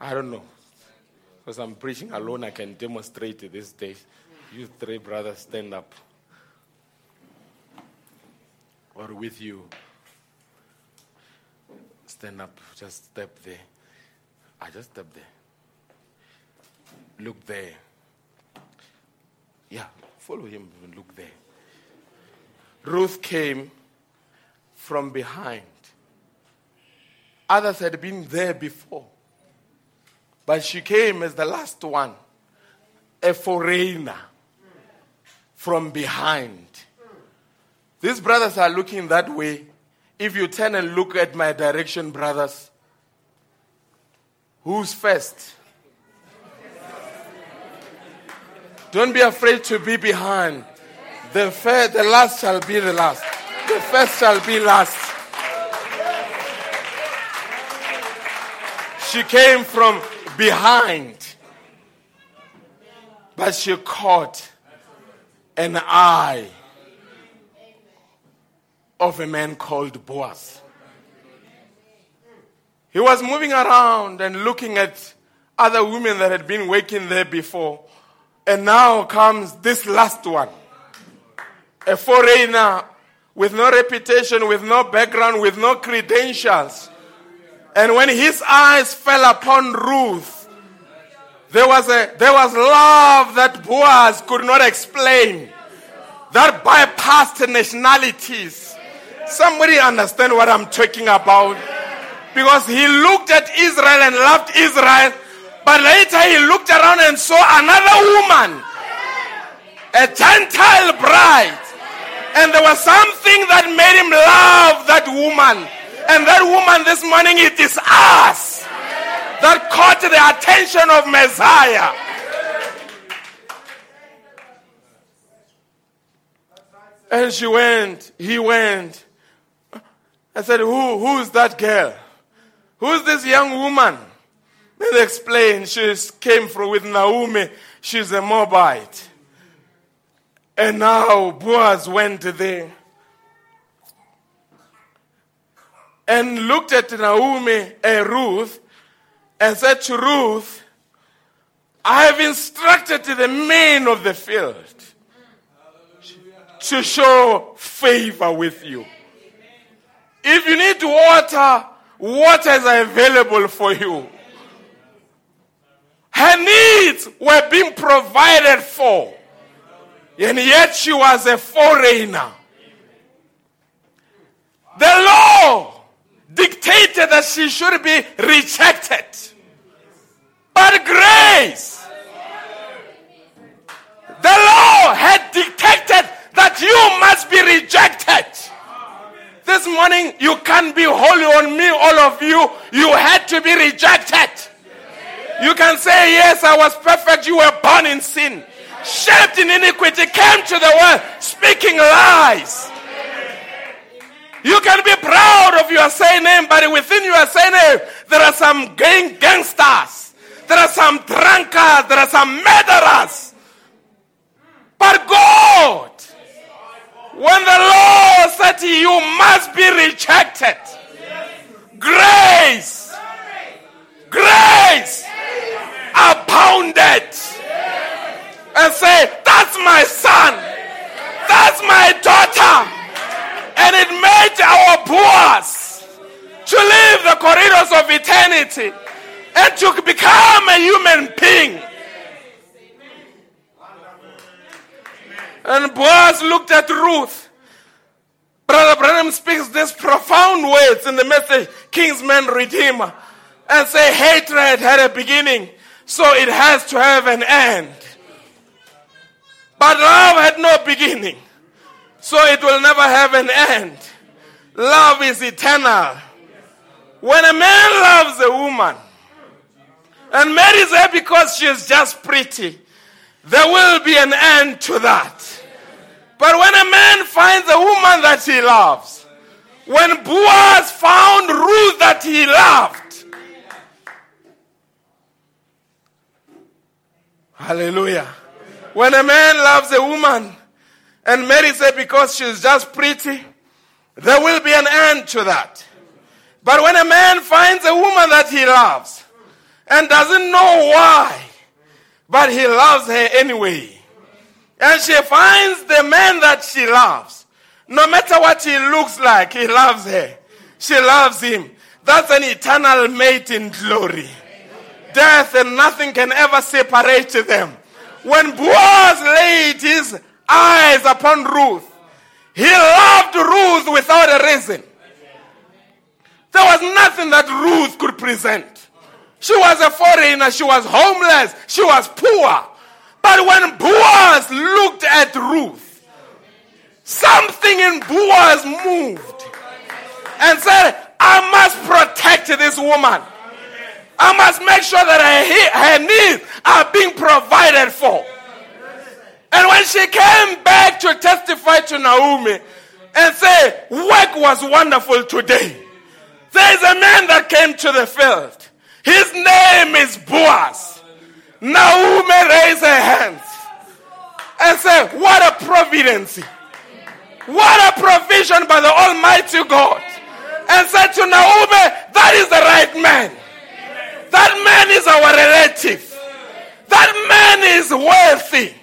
I don't know. Because I'm preaching alone, I can demonstrate these days. You three brothers stand up. Or with you. Stand up, just step there. I just step there. Look there. Yeah, follow him and look there. Ruth came from behind. Others had been there before. But she came as the last one, a foreigner from behind. These brothers are looking that way If you turn and look at my direction, brothers, who's first? Don't be afraid to be behind. The, first, the last shall be the last. The first shall be last. She came from behind, but she caught an eye of a man called Boaz. He was moving around and looking at other women that had been working there before. And now comes this last one a foreigner with no reputation, with no background, with no credentials. And when his eyes fell upon Ruth, there was, a, there was love that Boaz could not explain, that bypassed nationalities. Somebody understand what I'm talking about? Because he looked at Israel and loved Israel, but later he looked around and saw another woman, a Gentile bride. And there was something that made him love that woman. And that woman this morning, it is us that caught the attention of Messiah. And she went, he went. I said, Who who's that girl? Who's this young woman? They explained she came from with Naomi. She's a Moabite. And now Boaz went there and looked at Naomi and Ruth and said to Ruth, I have instructed the men of the field to show favor with you. If you need water, water is available for you. Her needs were being provided for. And yet she was a foreigner. The law dictated that she should be rejected. But grace, the law had dictated that you must be rejected. This morning, you can't be holy on me, all of you. You had to be rejected. You can say, Yes, I was perfect. You were born in sin, shaped in iniquity, came to the world speaking lies. You can be proud of your surname, but within your surname, there are some gang gangsters, there are some drunkards, there are some murderers. But God when the law said you must be rejected. Grace, grace abounded. And say, That's my son, that's my daughter. And it made our Boaz to leave the corridors of eternity and to become a human being. And Boaz looked at Ruth. Brother Branham speaks these profound words in the message, Kinsman Redeemer, and say hatred had a beginning, so it has to have an end. But love had no beginning, so it will never have an end. Love is eternal. When a man loves a woman and marries her because she is just pretty, there will be an end to that. But when a man finds a woman that he loves, when Boaz found Ruth that he loved, hallelujah. When a man loves a woman and marries her because she's just pretty, there will be an end to that. But when a man finds a woman that he loves and doesn't know why, but he loves her anyway. And she finds the man that she loves. No matter what he looks like, he loves her. She loves him. That's an eternal mate in glory. Death and nothing can ever separate them. When Boaz laid his eyes upon Ruth, he loved Ruth without a reason. There was nothing that Ruth could present. She was a foreigner. She was homeless. She was poor. But when Boaz looked at Ruth, something in Boaz moved. and said, I must protect this woman. I must make sure that her, needs are being provided for. And when she came back to testify to Naomi and say, work was wonderful today. There's a man that came to the field. His name is Boaz. Naomi raised her hands and said, what a providence. What a provision by the Almighty God. And said to Naomi, that is the right man. That man is our relative. That man is worthy.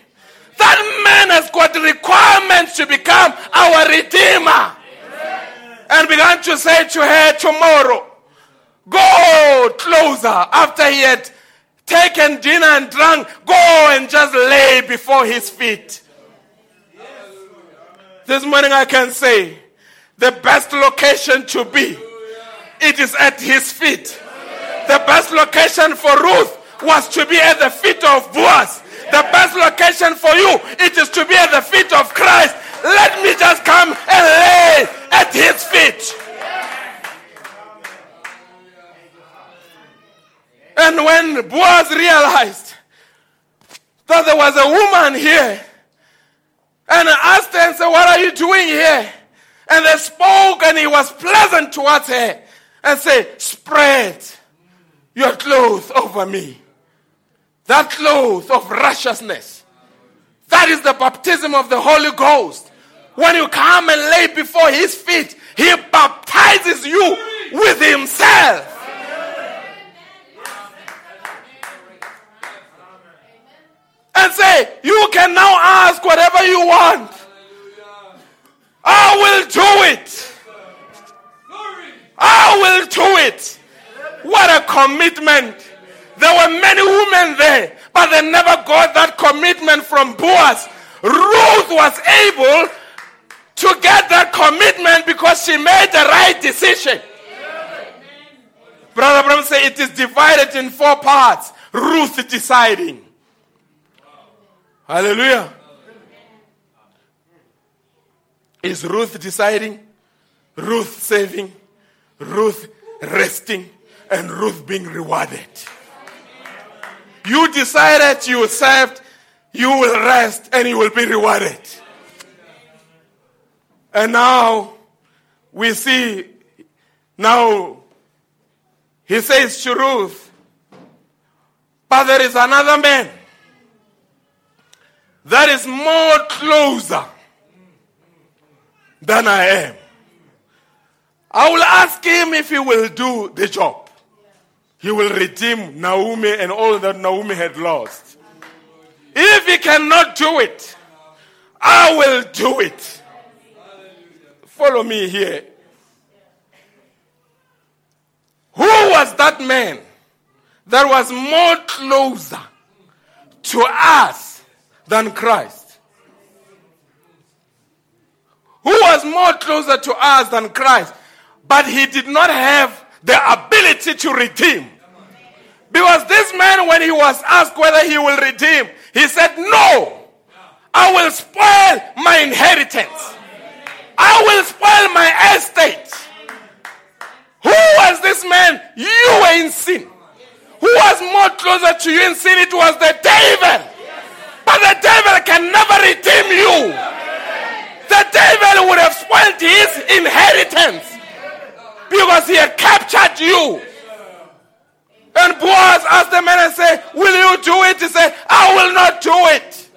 That man has got requirements to become our redeemer. And began to say to her tomorrow, go closer after he had taken dinner and drunk, go and just lay before his feet. This morning I can say the best location to be, it is at his feet. Best location for Ruth was to be at the feet of Boaz. The best location for you, it is to be at the feet of Christ. Let me just come and lay at his feet. And when Boaz realized that there was a woman here, and asked her and said, What are you doing here? And they spoke, and he was pleasant towards her and said, Spread your clothes over me. That cloth of righteousness. That is the baptism of the Holy Ghost. When you come and lay before his feet, he baptizes you with himself. And say, You can now ask whatever you want. I will do it. I will do it. What a commitment. There were many women there, but they never got that commitment from Boaz. Ruth was able to get that commitment because she made the right decision. Brother Branham said it is divided in four parts. Ruth deciding. Hallelujah. Is Ruth deciding? Ruth saving? Ruth resting? And Ruth being rewarded. You decided you served, you will rest, and you will be rewarded. And now we see, now he says to Ruth, but there is another man that is more closer than I am. I will ask him if he will do the job. He will redeem Naomi and all that Naomi had lost. If he cannot do it, I will do it. Follow me here. Who was that man that was more closer to us than Christ? Who was more closer to us than Christ? But he did not have the ability to redeem. Because this man, when he was asked whether he will redeem, he said, No, I will spoil my inheritance, I will spoil my estate. Who was this man? You were in sin. Who was more closer to you in sin? It was the devil. But the devil can never redeem you. The devil would have spoiled his inheritance because he had captured you. And Boaz asked the man and said, Will you do it? He said, I will not do it.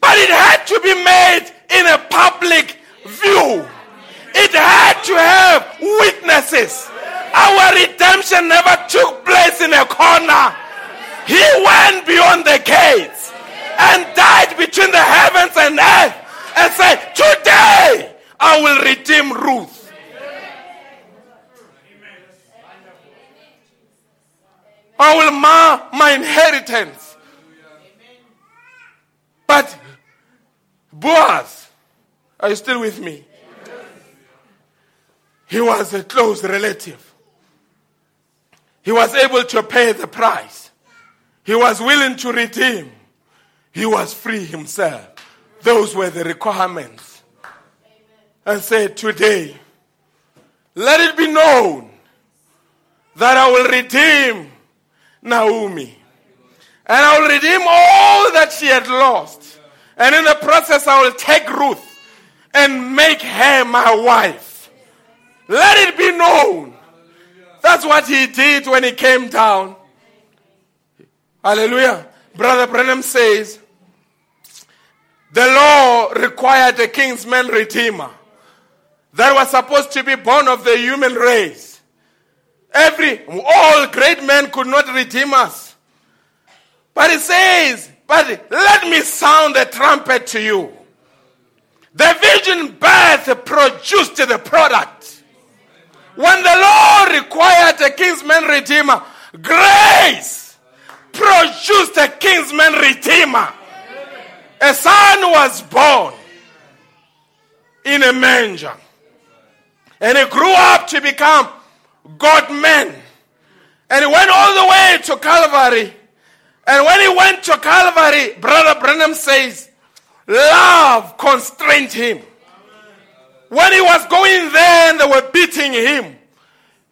But it had to be made in a public view. It had to have witnesses. Our redemption never took place in a corner. He went beyond the gates and died between the heavens and earth and said, Today I will redeem Ruth. I will mar my inheritance. But Boaz, are you still with me? He was a close relative. He was able to pay the price. He was willing to redeem. He was free himself. Those were the requirements. And said, Today, let it be known that I will redeem Naomi. And I will redeem all that she had lost. And in the process, I will take Ruth and make her my wife. Let it be known. That's what he did when he came down. Hallelujah. Brother Branham says, the law required a kinsman redeemer that was supposed to be born of the human race. Every, all great men could not redeem us. But it says, but let me sound the trumpet to you. The virgin birth produced the product. When the law required a kinsman redeemer, grace produced a kinsman redeemer. A son was born in a manger. And he grew up to become God man. And he went all the way to Calvary. And when he went to Calvary, Brother Branham says, love constrained him. When he was going there and they were beating him,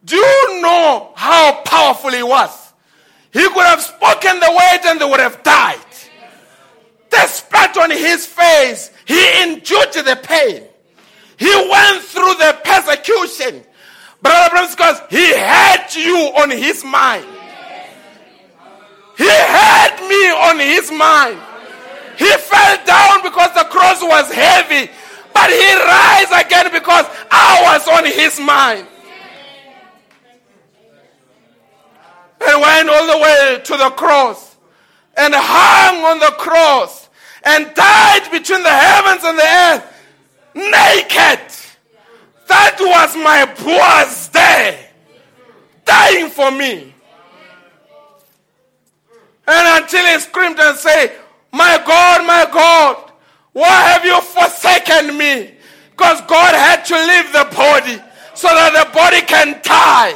do you know how powerful he was? He could have spoken the word and they would have died. The spat on his face, he endured the pain. He went through the persecution. Brother Branham because he had you on his mind. He had me on his mind. He fell down because the cross was heavy, but he rise again because I was on his mind. And went all the way to the cross and hung on the cross and died between the heavens and the earth naked. That was my Boaz there, dying for me. And until he screamed and said, My God, my God, why have you forsaken me? Because God had to leave the body so that the body can die.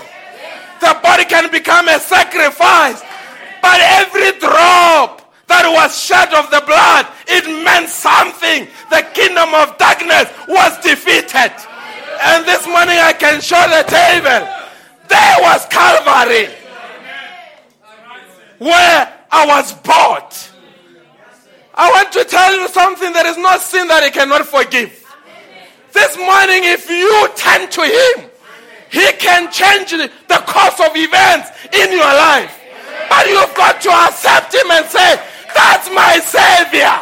The body can become a sacrifice. But every drop that was shed of the blood, it meant something. The kingdom of darkness was defeated. And this morning I can show the table. There was Calvary. Where I was bought. I want to tell you something. There is no sin that he cannot forgive. This morning, if you turn to him, he can change the course of events in your life. But you've got to accept him and say, that's my Savior.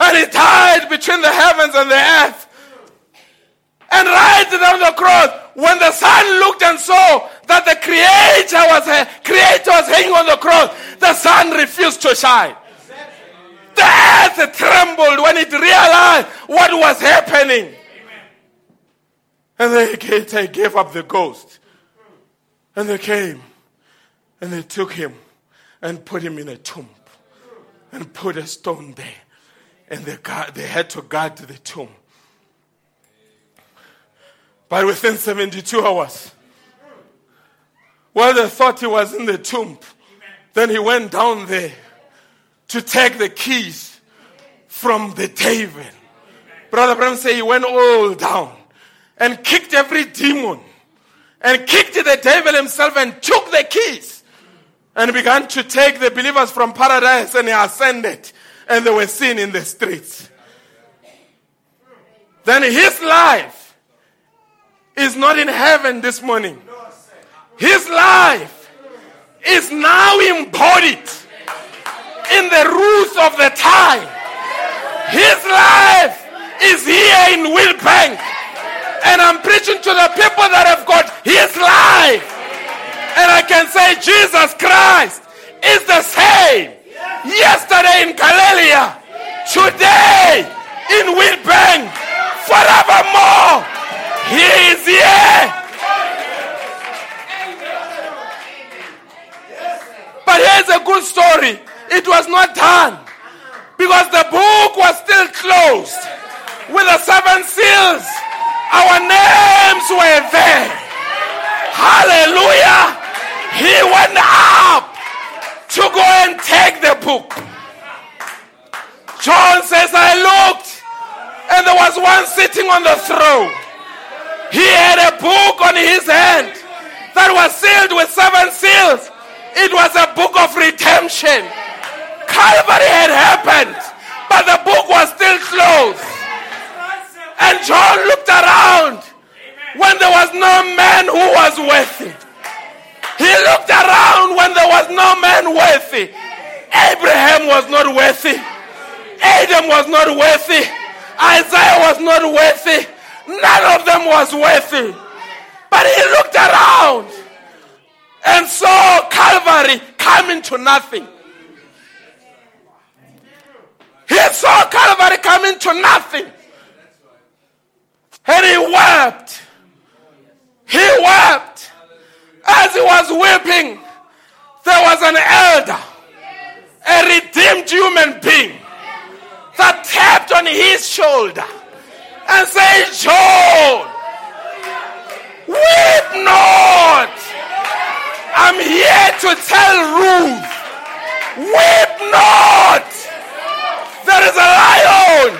And he died between the heavens and the earth. And right down the cross, when the Son looked and saw that the Creator was, Creator was hanging on the cross, the sun refused to shine. The earth trembled when it realized what was happening. And they gave up the ghost. And they came and they took him and put him in a tomb and put a stone there. And they, guard, they had to guard the tomb. But within 72 hours, while they thought he was in the tomb, then he went down there to take the keys from the devil. Brother Branham said he went all down and kicked every demon and kicked the devil himself and took the keys and began to take the believers from paradise and he ascended and they were seen in the streets. Then his life is not in heaven this morning. His life is now embodied in the roots of the time. His life is here in Wheelbank. And I'm preaching to the people that have got his life. And I can say Jesus Christ is the same yesterday in Galilee, today in Wheelbank, forevermore. He is here. But here's a good story. It was not done because the book was still closed with the seven seals. Our names were there. Hallelujah. He went up to go and take the book. John says, I looked And there was one sitting on the throne. He had a book on his hand that was sealed with seven seals. It was a book of redemption. Calvary had happened, but the book was still closed. And John looked around when there was no man who was worthy. He looked around when there was no man worthy. Abraham was not worthy. Adam was not worthy. Isaiah was not worthy. None of them was worthy. But he looked around and saw Calvary coming to nothing. He saw Calvary coming to nothing. And he wept. He wept. As he was weeping, there was an elder, a redeemed human being, that tapped on his shoulder and said, John, weep not. I'm here to tell Ruth, weep not. There is a lion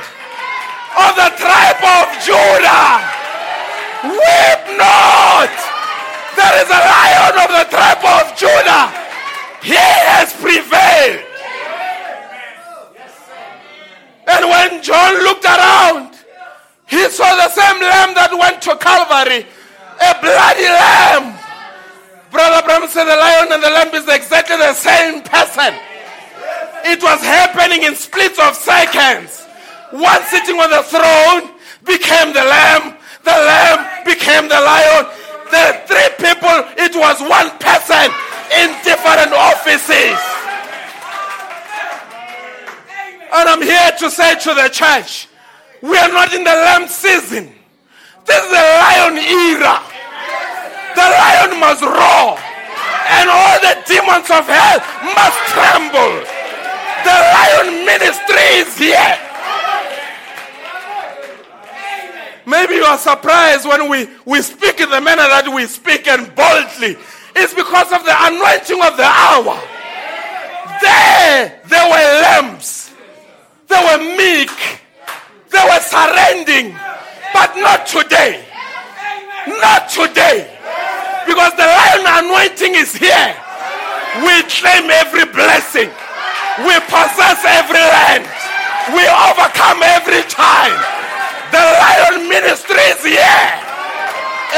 of the tribe of Judah. Weep not. There is a lion of the tribe of Judah. He has prevailed. And when John looked around, he saw the same lamb that went to Calvary, a bloody lamb. Brother Branham said the lion and the lamb is exactly the same person. It was happening in splits of seconds. One sitting on the throne became the lamb, the lamb became the lion. The three people, it was one person in different offices. And I'm here to say to the church, we are not in the lamb season. This is the lion era. The lion must roar, and all the demons of hell must tremble. The lion ministry is here. Maybe you are surprised when we, we speak in the manner that we speak and boldly. It's because of the anointing of the hour. There, there were lambs. They were meek. They were surrendering. But not today. Not today. Because the lion anointing is here. We claim every blessing. We possess every land. We overcome every time. The lion ministry is here.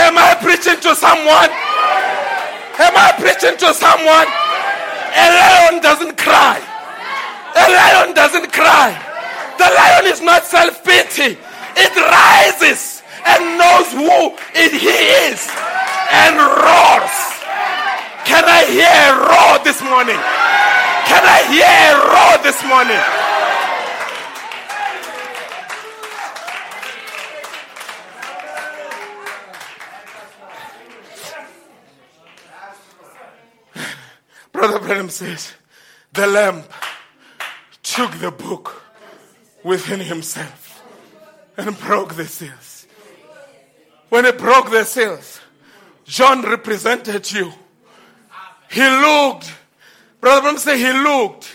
Am I preaching to someone? Am I preaching to someone? A lion doesn't cry. A lion doesn't cry. The lion is not self pity, it rises and knows who it, he is and roars. Can I hear a roar this morning? Can I hear a roar this morning? Brother Branham says, the lamb took the book within himself and broke the seals. When he broke the seals, John represented you. He looked, Brother Branham said, he looked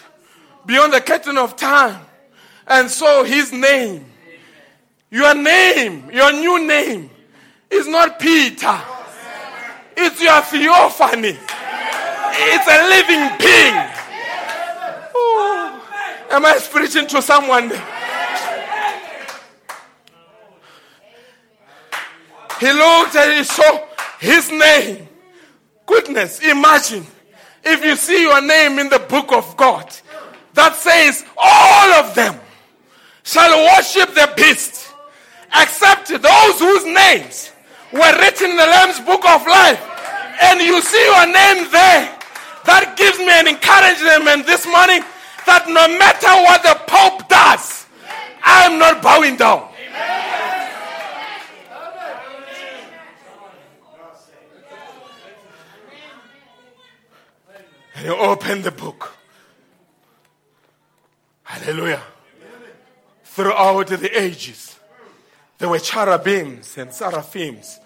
beyond the curtain of time and saw his name. Your name, your new name, is not Peter. It's your theophany. It's a living being. Am I preaching to someone? He looked and he saw his name. Goodness, imagine if you see your name in the book of God that says all of them shall worship the beast except those whose names were written in the Lamb's book of life. And you see your name there. That gives me an encouragement this morning that no matter what the Pope does, I'm not bowing down. And you open the book. Hallelujah. Throughout the ages, there were cherubims and seraphims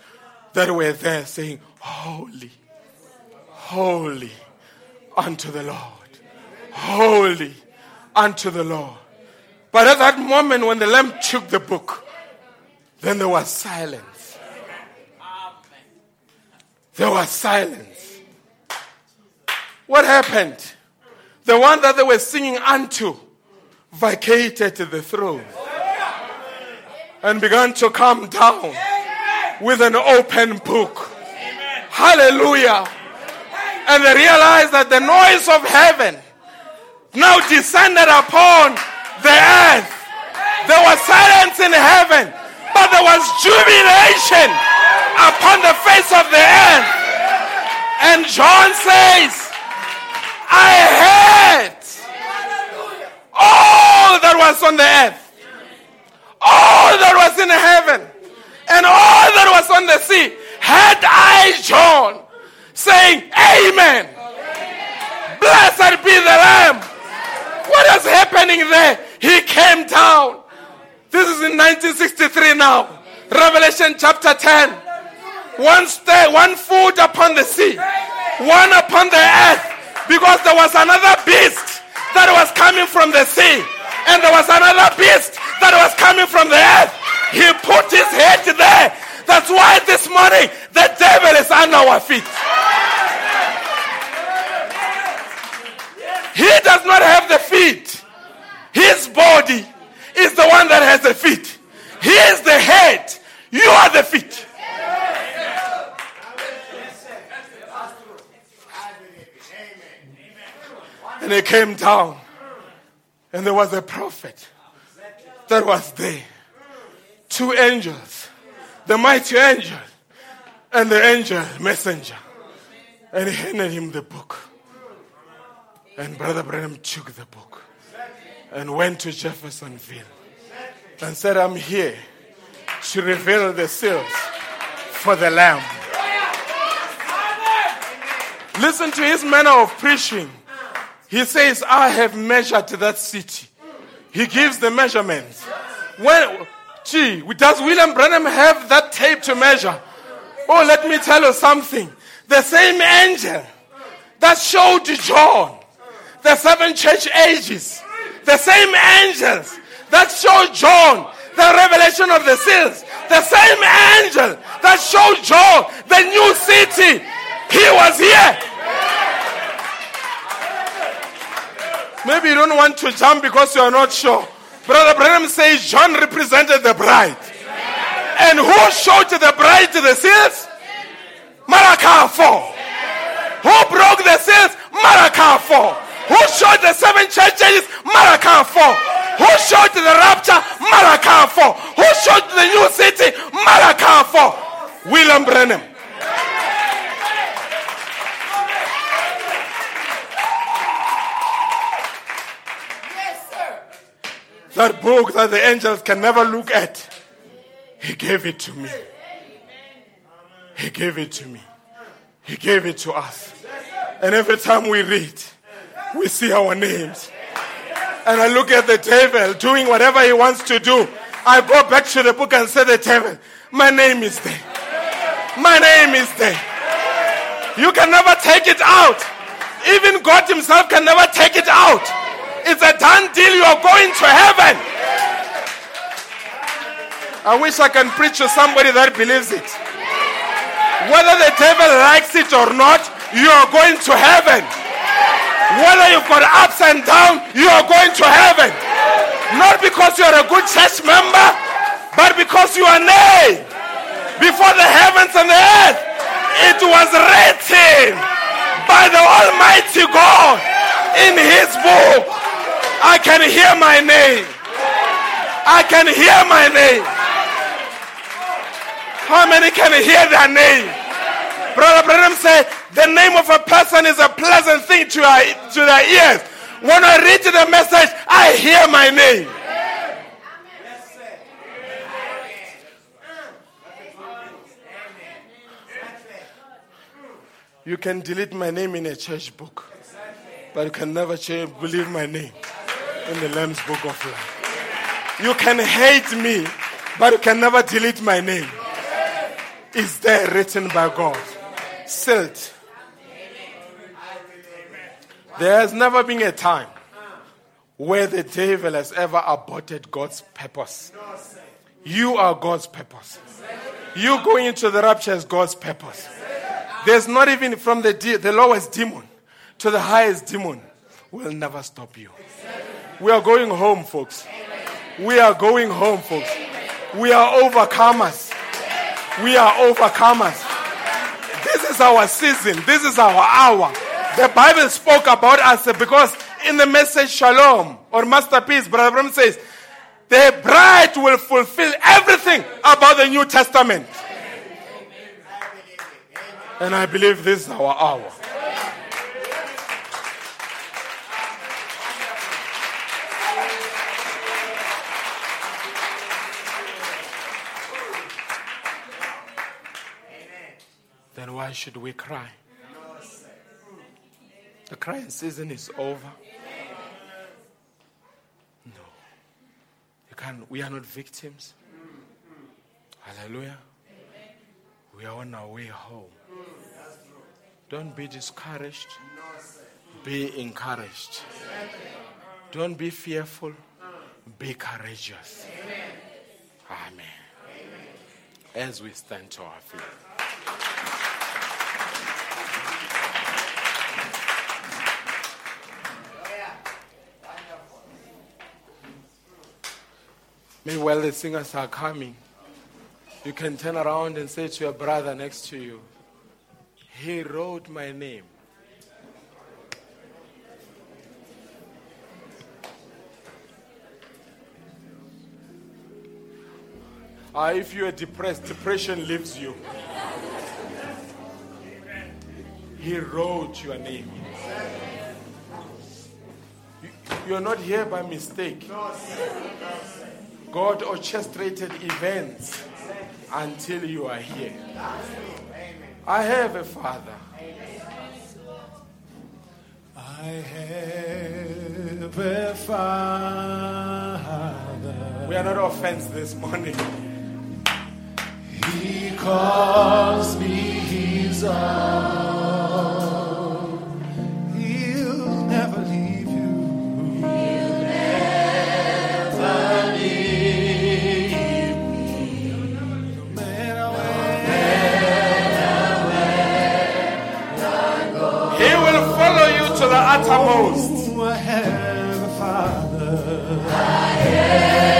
that were there saying, Holy, holy unto the Lord. Holy unto the Lord. But at that moment when the Lamb took the book, Then there was silence. There was silence. What happened? The one that they were singing unto vacated the throne and began to come down with an open book. Hallelujah. And they realized that the noise of heaven now descended upon the earth. There was silence in heaven, but there was jubilation upon the face of the earth. And John says, I heard all that was on the earth, all that was in heaven, and all that was on the sea. Had I, John, saying, Amen. Blessed be the Lamb. What is happening there? He came down. This is in 1963 now. Revelation chapter 10. One stay, one foot upon the sea, one upon the earth, because there was another beast that was coming from the sea, and there was another beast that was coming from the earth. He put his head there. That's why this morning the devil is under our feet. He does not have the feet. His body is the one that has the feet. He is the head. You are the feet. And he came down. And there was a prophet that was there. Two angels. The mighty angel and the angel messenger. And he handed him the book. And Brother Branham took the book and went to Jeffersonville and said, I'm here to reveal the seals for the Lamb. Listen to his manner of preaching. He says, I have measured that city. He gives the measurements. When, gee, does William Branham have that tape to measure? Oh, let me tell you something. The same angel that showed John the seven church ages, the same angels that showed John the revelation of the seals, the same angel that showed John the new city, he was here. Maybe you don't want to jump because you are not sure. Brother Branham says John represented the bride. And who showed the bride to the seals? Malachi 4. Who broke the seals? Malachi 4. Who showed the seven churches? Malachi 4. Who showed the rapture? Malachi 4. Who showed the new city? Malachi 4. William Branham. That book that the angels can never look at, he gave it to me. He gave it to me. He gave it to us. And every time we read, we see our names. And I look at the devil doing whatever he wants to do. I go back to the book and say, The devil, my name is there. My name is there. You can never take it out. Even God Himself can never take it out. It's a done deal. You are going to heaven. I wish I can preach to somebody that believes it. Whether the devil likes it or not, you are going to heaven. Whether you've got ups and downs, you are going to heaven. Not because you are a good church member, but because you are named before the heavens and the earth. It was written by the Almighty God in His book. I can hear my name. I can hear my name. How many can hear their name? Brother Branham said, the name of a person is a pleasant thing to, our, to their ears. When I read the message, I hear my name. You can delete my name in a church book, but you can never change, believe my name in the Lamb's Book of Life. You can hate me, but you can never delete my name. It's there written by God, sealed there has never been a time where the devil has ever aborted God's purpose. You are God's purpose. You going into the rapture is God's purpose. There's not even from the, de- the lowest demon to the highest demon will never stop you. We are going home, folks. We are going home, folks. We are overcomers. We are overcomers. This is our season. This is our hour. The Bible spoke about us because in the message Shalom or Masterpiece, Brother Branham says, the bride will fulfill everything about the New Testament. And I believe this is our hour. Then why should we cry? The crying season is over. No. You can we are not victims. Hallelujah. We are on our way home. Don't be discouraged. Be encouraged. Don't be fearful. Be courageous. Amen. As we stand to our feet. Maybe while the singers are coming, you can turn around and say to your brother next to you, He wrote my name. Ah, if you are depressed, depression leaves you. He wrote your name. You- You're not here by mistake. God orchestrated events until you are here. I have a father. I have a father. We are not offense this morning. He calls me his own. Uttermost. I have a father. Thank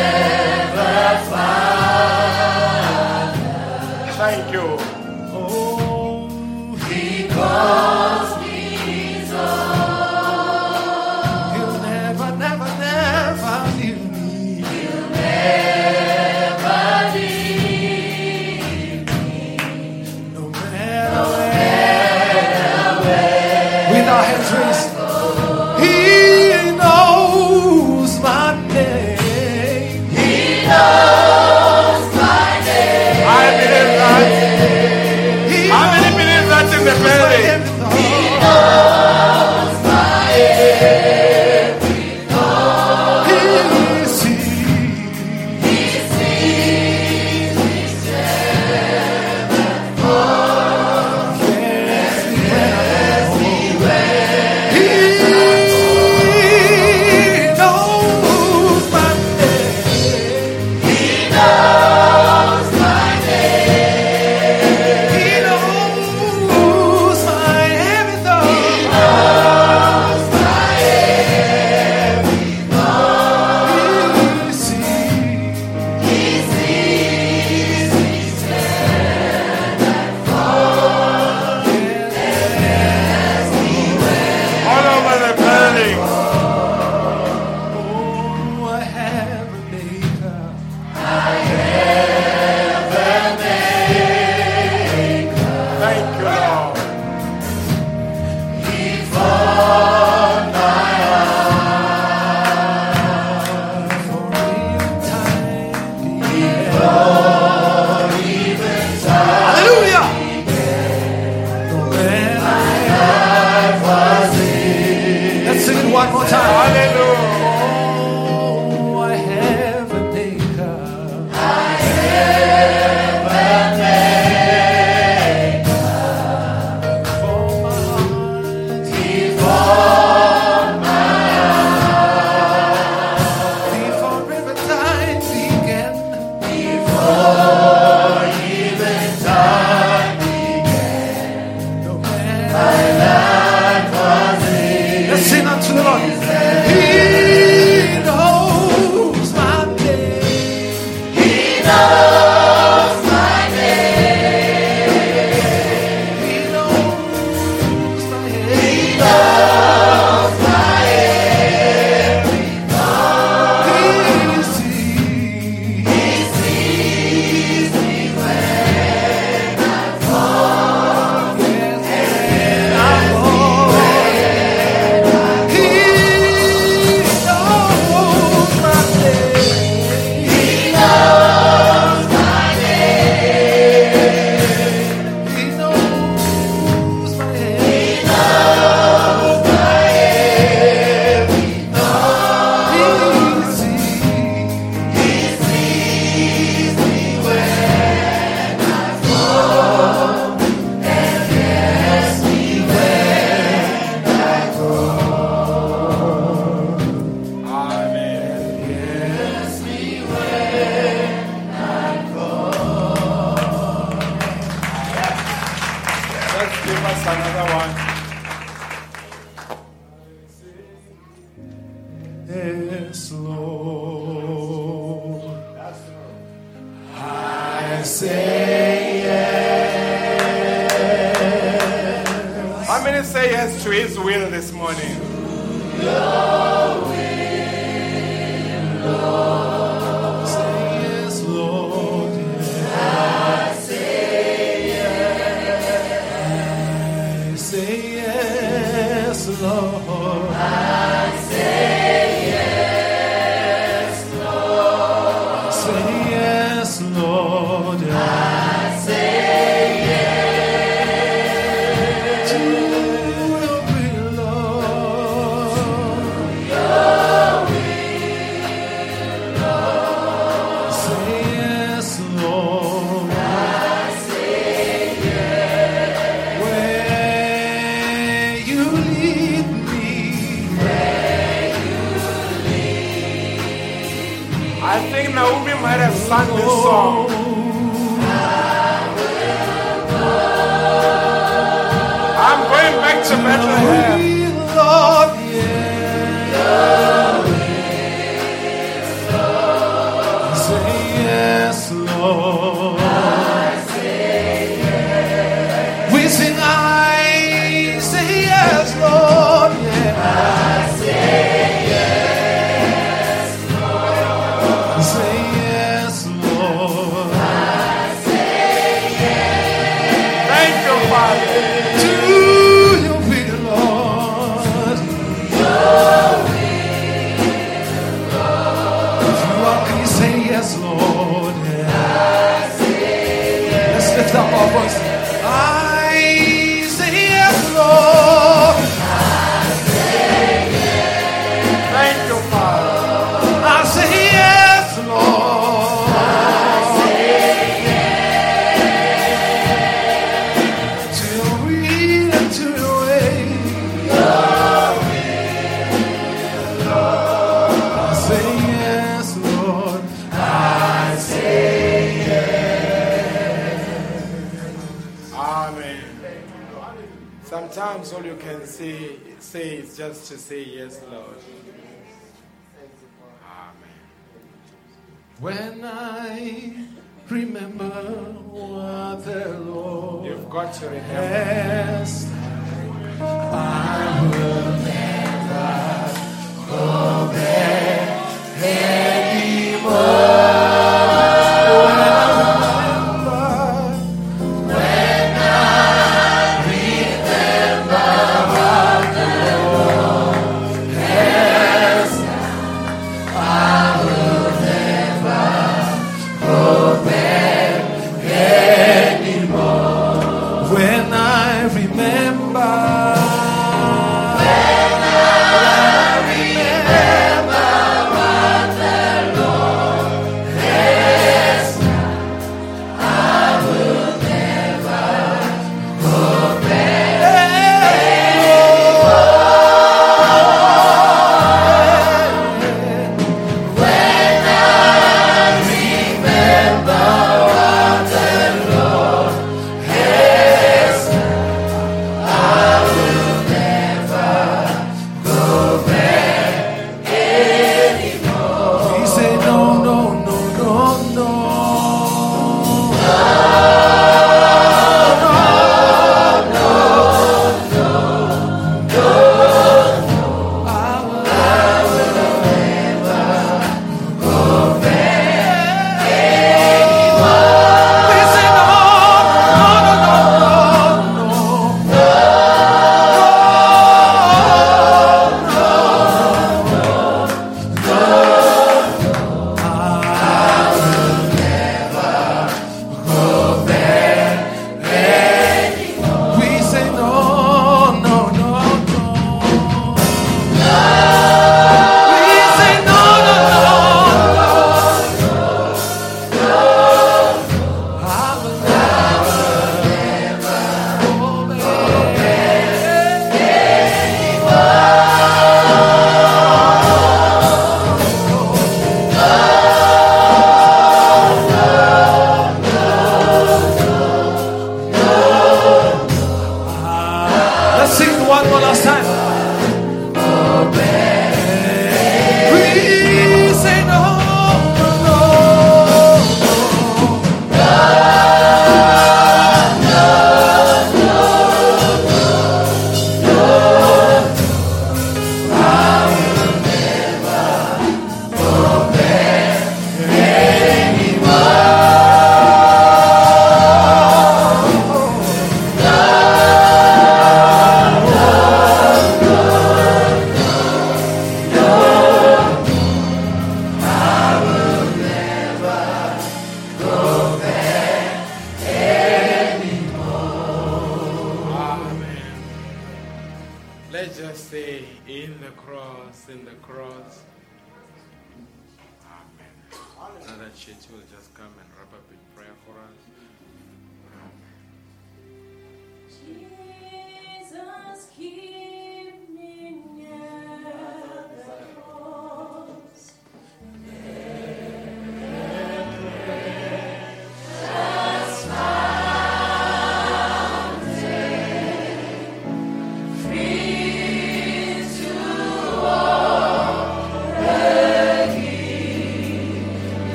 us another one. Yes, Lord. I say yes. How many say yes to His will this morning? song. To say, Yes, Lord. Amen. When I remember what the Lord. You've got to remember.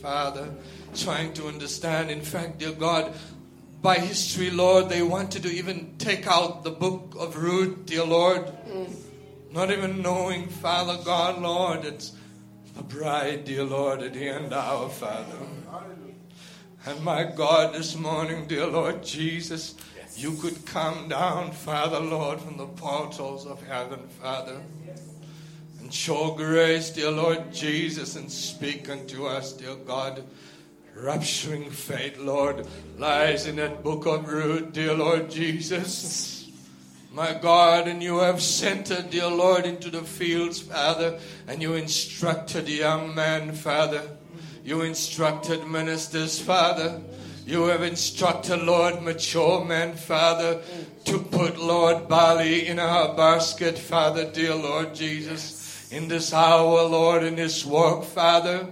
Father, trying to understand. In fact, dear God, by history, Lord, they wanted to even take out the book of Ruth, dear Lord, not even knowing, Father God, Lord, it's a bride, dear Lord, at the end hour, Father. And my God, this morning, dear Lord Jesus, you could come down, Father, Lord, from the portals of heaven, Father, and show grace, dear Lord Jesus, and speak unto us, dear God. Rapturing fate, Lord, lies in that book of Ruth, dear Lord Jesus. My God, and you have sent her, dear Lord, into the fields, Father, and you instructed young man, Father. You instructed ministers, Father. You have instructed, Lord, mature men, Father, to put, Lord, barley in our basket, Father, dear Lord Jesus, in this hour, Lord, in this work, Father.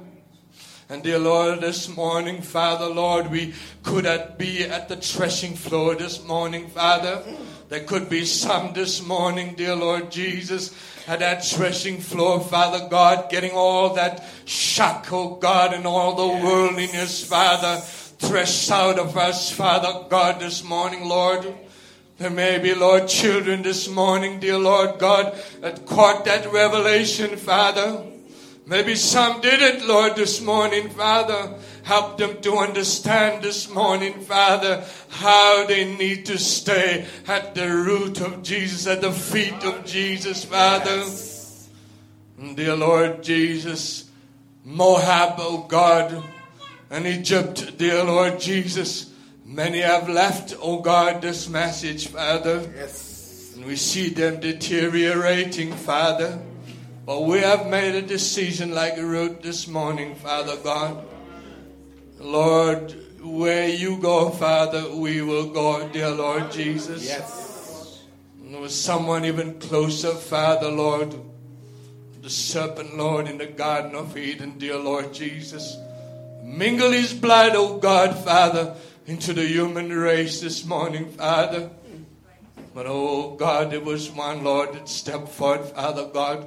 And dear Lord, this morning, Father, Lord, we could at- be at the threshing floor this morning, Father. There could be some this morning, dear Lord Jesus, at that threshing floor, Father God, getting all that shock, oh God, and all the worldliness, Father, threshed out of us, Father God, this morning, Lord. There may be, Lord, children this morning, dear Lord God, that caught that revelation, Father. Maybe some didn't, Lord, this morning, Father. Help them to understand this morning, Father, how they need to stay at the root of Jesus, at the feet of Jesus, Father. And Dear Lord Jesus, Moab, oh God, and Egypt, dear Lord Jesus, many have left, oh God, this message, Father. Yes. And we see them deteriorating, Father. But we have made a decision like Ruth this morning, Father God. Lord, where you go, Father, we will go, dear Lord Jesus. Yes. And there was someone even closer, Father, Lord. the serpent, Lord, in the Garden of Eden, dear Lord Jesus. Mingle his blood, oh God, Father, into the human race this morning, Father. But oh God, there was one, Lord, that stepped forth, Father God,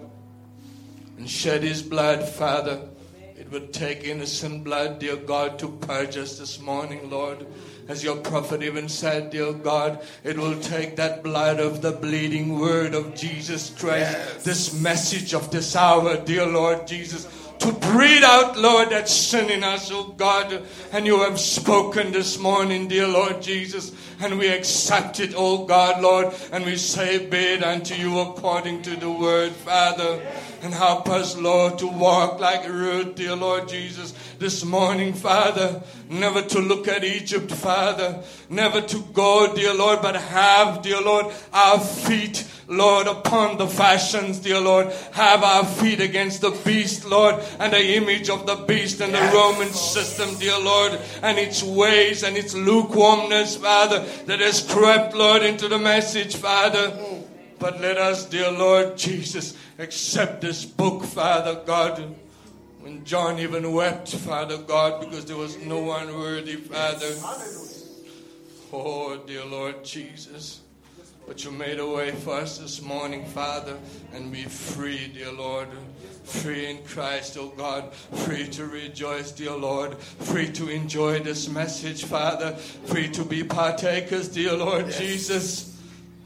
and shed his blood, Father. It would take innocent blood, dear God, to purge us this morning, Lord. As your prophet even said, dear God, it will take that blood of the bleeding word of Jesus Christ, this message of this hour, dear Lord Jesus, to breathe out, Lord, that sin in us, oh God. And you have spoken this morning, dear Lord Jesus, and we accept it, oh God, Lord, and we say, be it unto you according to the word, Father. And help us, Lord, to walk like Ruth, dear Lord Jesus, this morning, Father. Never to look at Egypt, Father. Never to go, dear Lord, but have, dear Lord, our feet, Lord, upon the fashions, dear Lord. Have our feet against the beast, Lord, and the image of the beast and the Roman system, dear Lord, and its ways and its lukewarmness, Father, that has crept, Lord, into the message, Father. Mm. But let us, dear Lord Jesus, accept this book, Father God. When John even wept, Father God, because there was no one worthy, Father. Oh, dear Lord Jesus. But you made a way for us this morning, Father, and be free, dear Lord. Free in Christ, oh God. Free to rejoice, dear Lord. Free to enjoy this message, Father. Free to be partakers, dear Lord Jesus.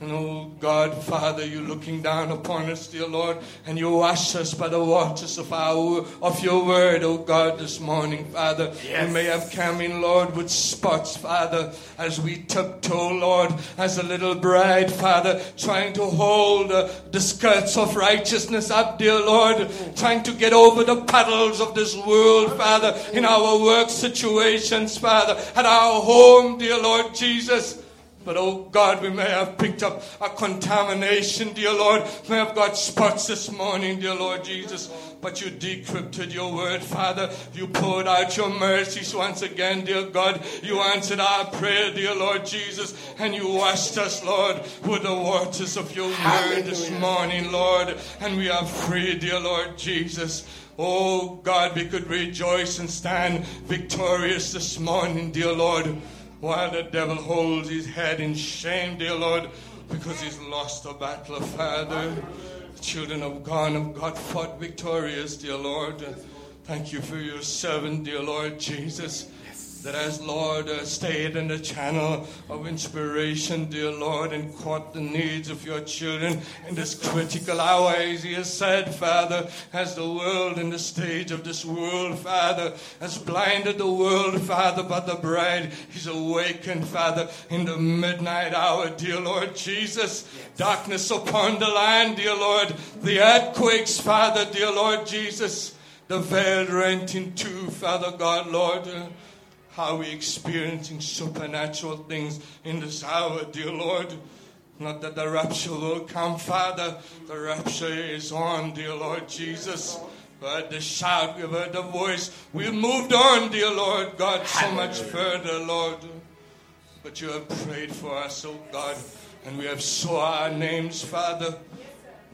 And oh God, Father, you're looking down upon us, dear Lord, and you wash us by the waters of our of your word, oh God, this morning, Father. We may have come in, Lord, with spots, Father, as we tiptoe, Lord, as a little bride, Father, trying to hold uh, the skirts of righteousness up, dear Lord, trying to get over the puddles of this world, Father, in our work situations, Father, at our home, dear Lord Jesus. But oh God, we may have picked up a contamination, dear Lord. May have got spots this morning, dear Lord Jesus. But you decrypted your word, Father. You poured out your mercies once again, dear God. You answered our prayer, dear Lord Jesus. And you washed us, Lord, with the waters of your word this morning, Lord. And we are free, dear Lord Jesus. Oh God, we could rejoice and stand victorious this morning, dear Lord while the devil holds his head in shame, dear Lord, because he's lost the battle, Father. The children of God have God fought victorious, dear Lord. Thank you for your servant, dear Lord Jesus. That as Lord uh, stayed in the channel of inspiration, dear Lord, and caught the needs of your children in this critical hour, as He has said, Father, as the world and the stage of this world, Father, has blinded the world, Father, but the bride is awakened, Father, in the midnight hour, dear Lord Jesus. Darkness upon the land, dear Lord. The earthquakes, Father, dear Lord Jesus. The veil rent in two, Father God, Lord. Uh, how we experiencing supernatural things in this hour, dear Lord. Not that the rapture will come, Father. The rapture is on, dear Lord Jesus. We heard the shout, we've heard the voice. We've moved on, dear Lord God, so much further, Lord. But you have prayed for us, oh God, and we have saw our names, Father.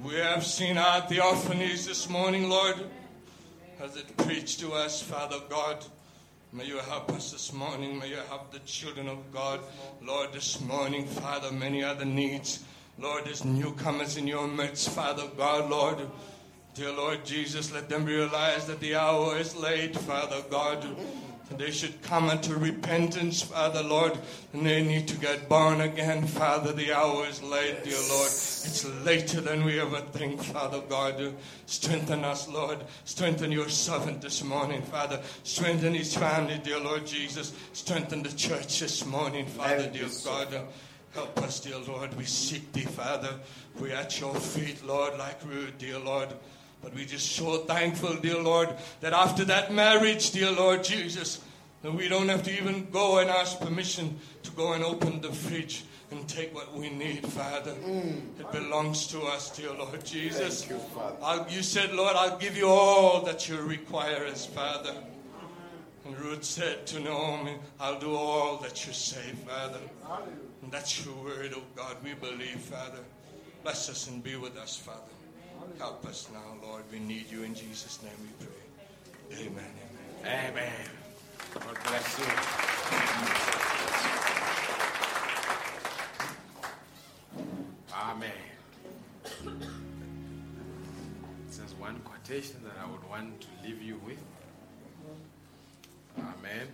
We have seen our theophanies this morning, Lord, as it preached to us, Father God. May you help us this morning. May you help the children of God. Lord, this morning, Father, many other needs. Lord, there's newcomers in your midst, Father God, Lord. Dear Lord Jesus, let them realize that the hour is late, Father God. They should come unto repentance, Father Lord, and they need to get born again, Father. The hour is late, dear Lord. It's later than we ever think, Father God. Strengthen us, Lord. Strengthen your servant this morning, Father. Strengthen his family, dear Lord Jesus. Strengthen the church this morning, Father, dear God. Help us, dear Lord. We seek thee, Father. We're at your feet, Lord, like Ruth, dear Lord. But we're just so thankful, dear Lord, that after that marriage, dear Lord Jesus, that we don't have to even go and ask permission to go and open the fridge and take what we need, Father. Mm. It belongs to us, dear Lord Jesus. Thank you, Father. I'll, you said, Lord, I'll give you all that you require us, Father. And Ruth said to Naomi, I'll do all that you say, Father. And that's your word, oh God. We believe, Father. Bless us and be with us, Father. Help us now, Lord. We need you in Jesus' name we pray. Amen. Amen. Amen. God bless you. Amen. There's one quotation that I would want to leave you with. Amen.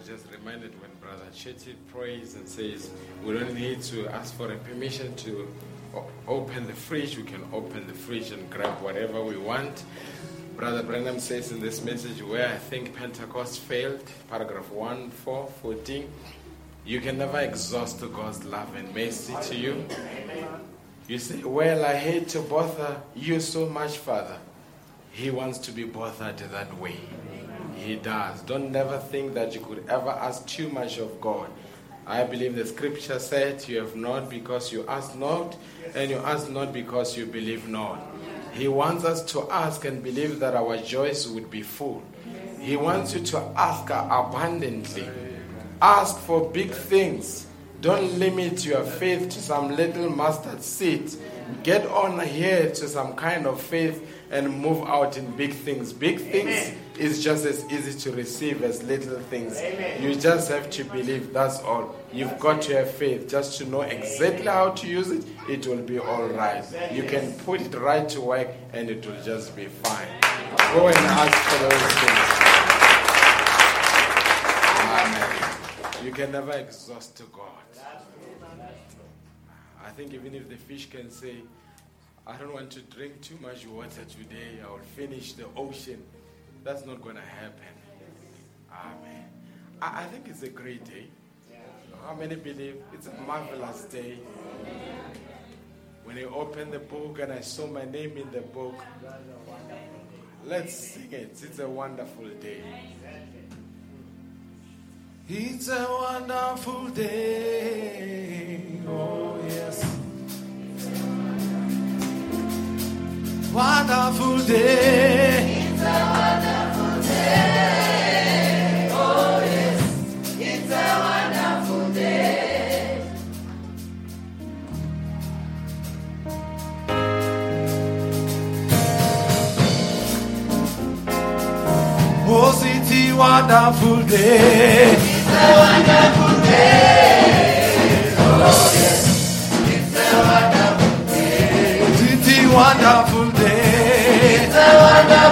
God just reminded when Brother Chetty prays and says, we don't need to ask for a permission to open the fridge. We can open the fridge and grab whatever we want. Brother Branham says in this message where I think Pentecost failed, paragraph 1, 4, 14, you can never exhaust God's love and mercy to you. You say, Well, I hate to bother you so much, Father. He wants to be bothered that way. He does. Don't never think that you could ever ask too much of God. I believe the scripture said, You have not because you ask not, and you ask not because you believe not. He wants us to ask and believe that our joys would be full. He wants you to ask abundantly. Ask for big things. Don't limit your faith to some little mustard seed. Get on here to some kind of faith and move out in big things. Big things is just as easy to receive as little things. You just have to believe, that's all. You've got to have faith just to know exactly how to use it. It will be all right. You can put it right to work and it will just be fine. Go and ask for those things. Amen. You can never exhaust to God. I think even if the fish can say, I don't want to drink too much water today, I will finish the ocean. That's not going to happen. Amen. I, I think it's a great day. How many believe it's a marvelous day? When I opened the book and I saw my name in the book, let's sing it. It's a wonderful day. It's a wonderful day. Oh, yes. Wonderful day. It's a wonderful day. Oh, city, wonderful day. Oh, City, wonderful day. It's a wonderful day. Oh yes, it's a wonderful day the wonderful.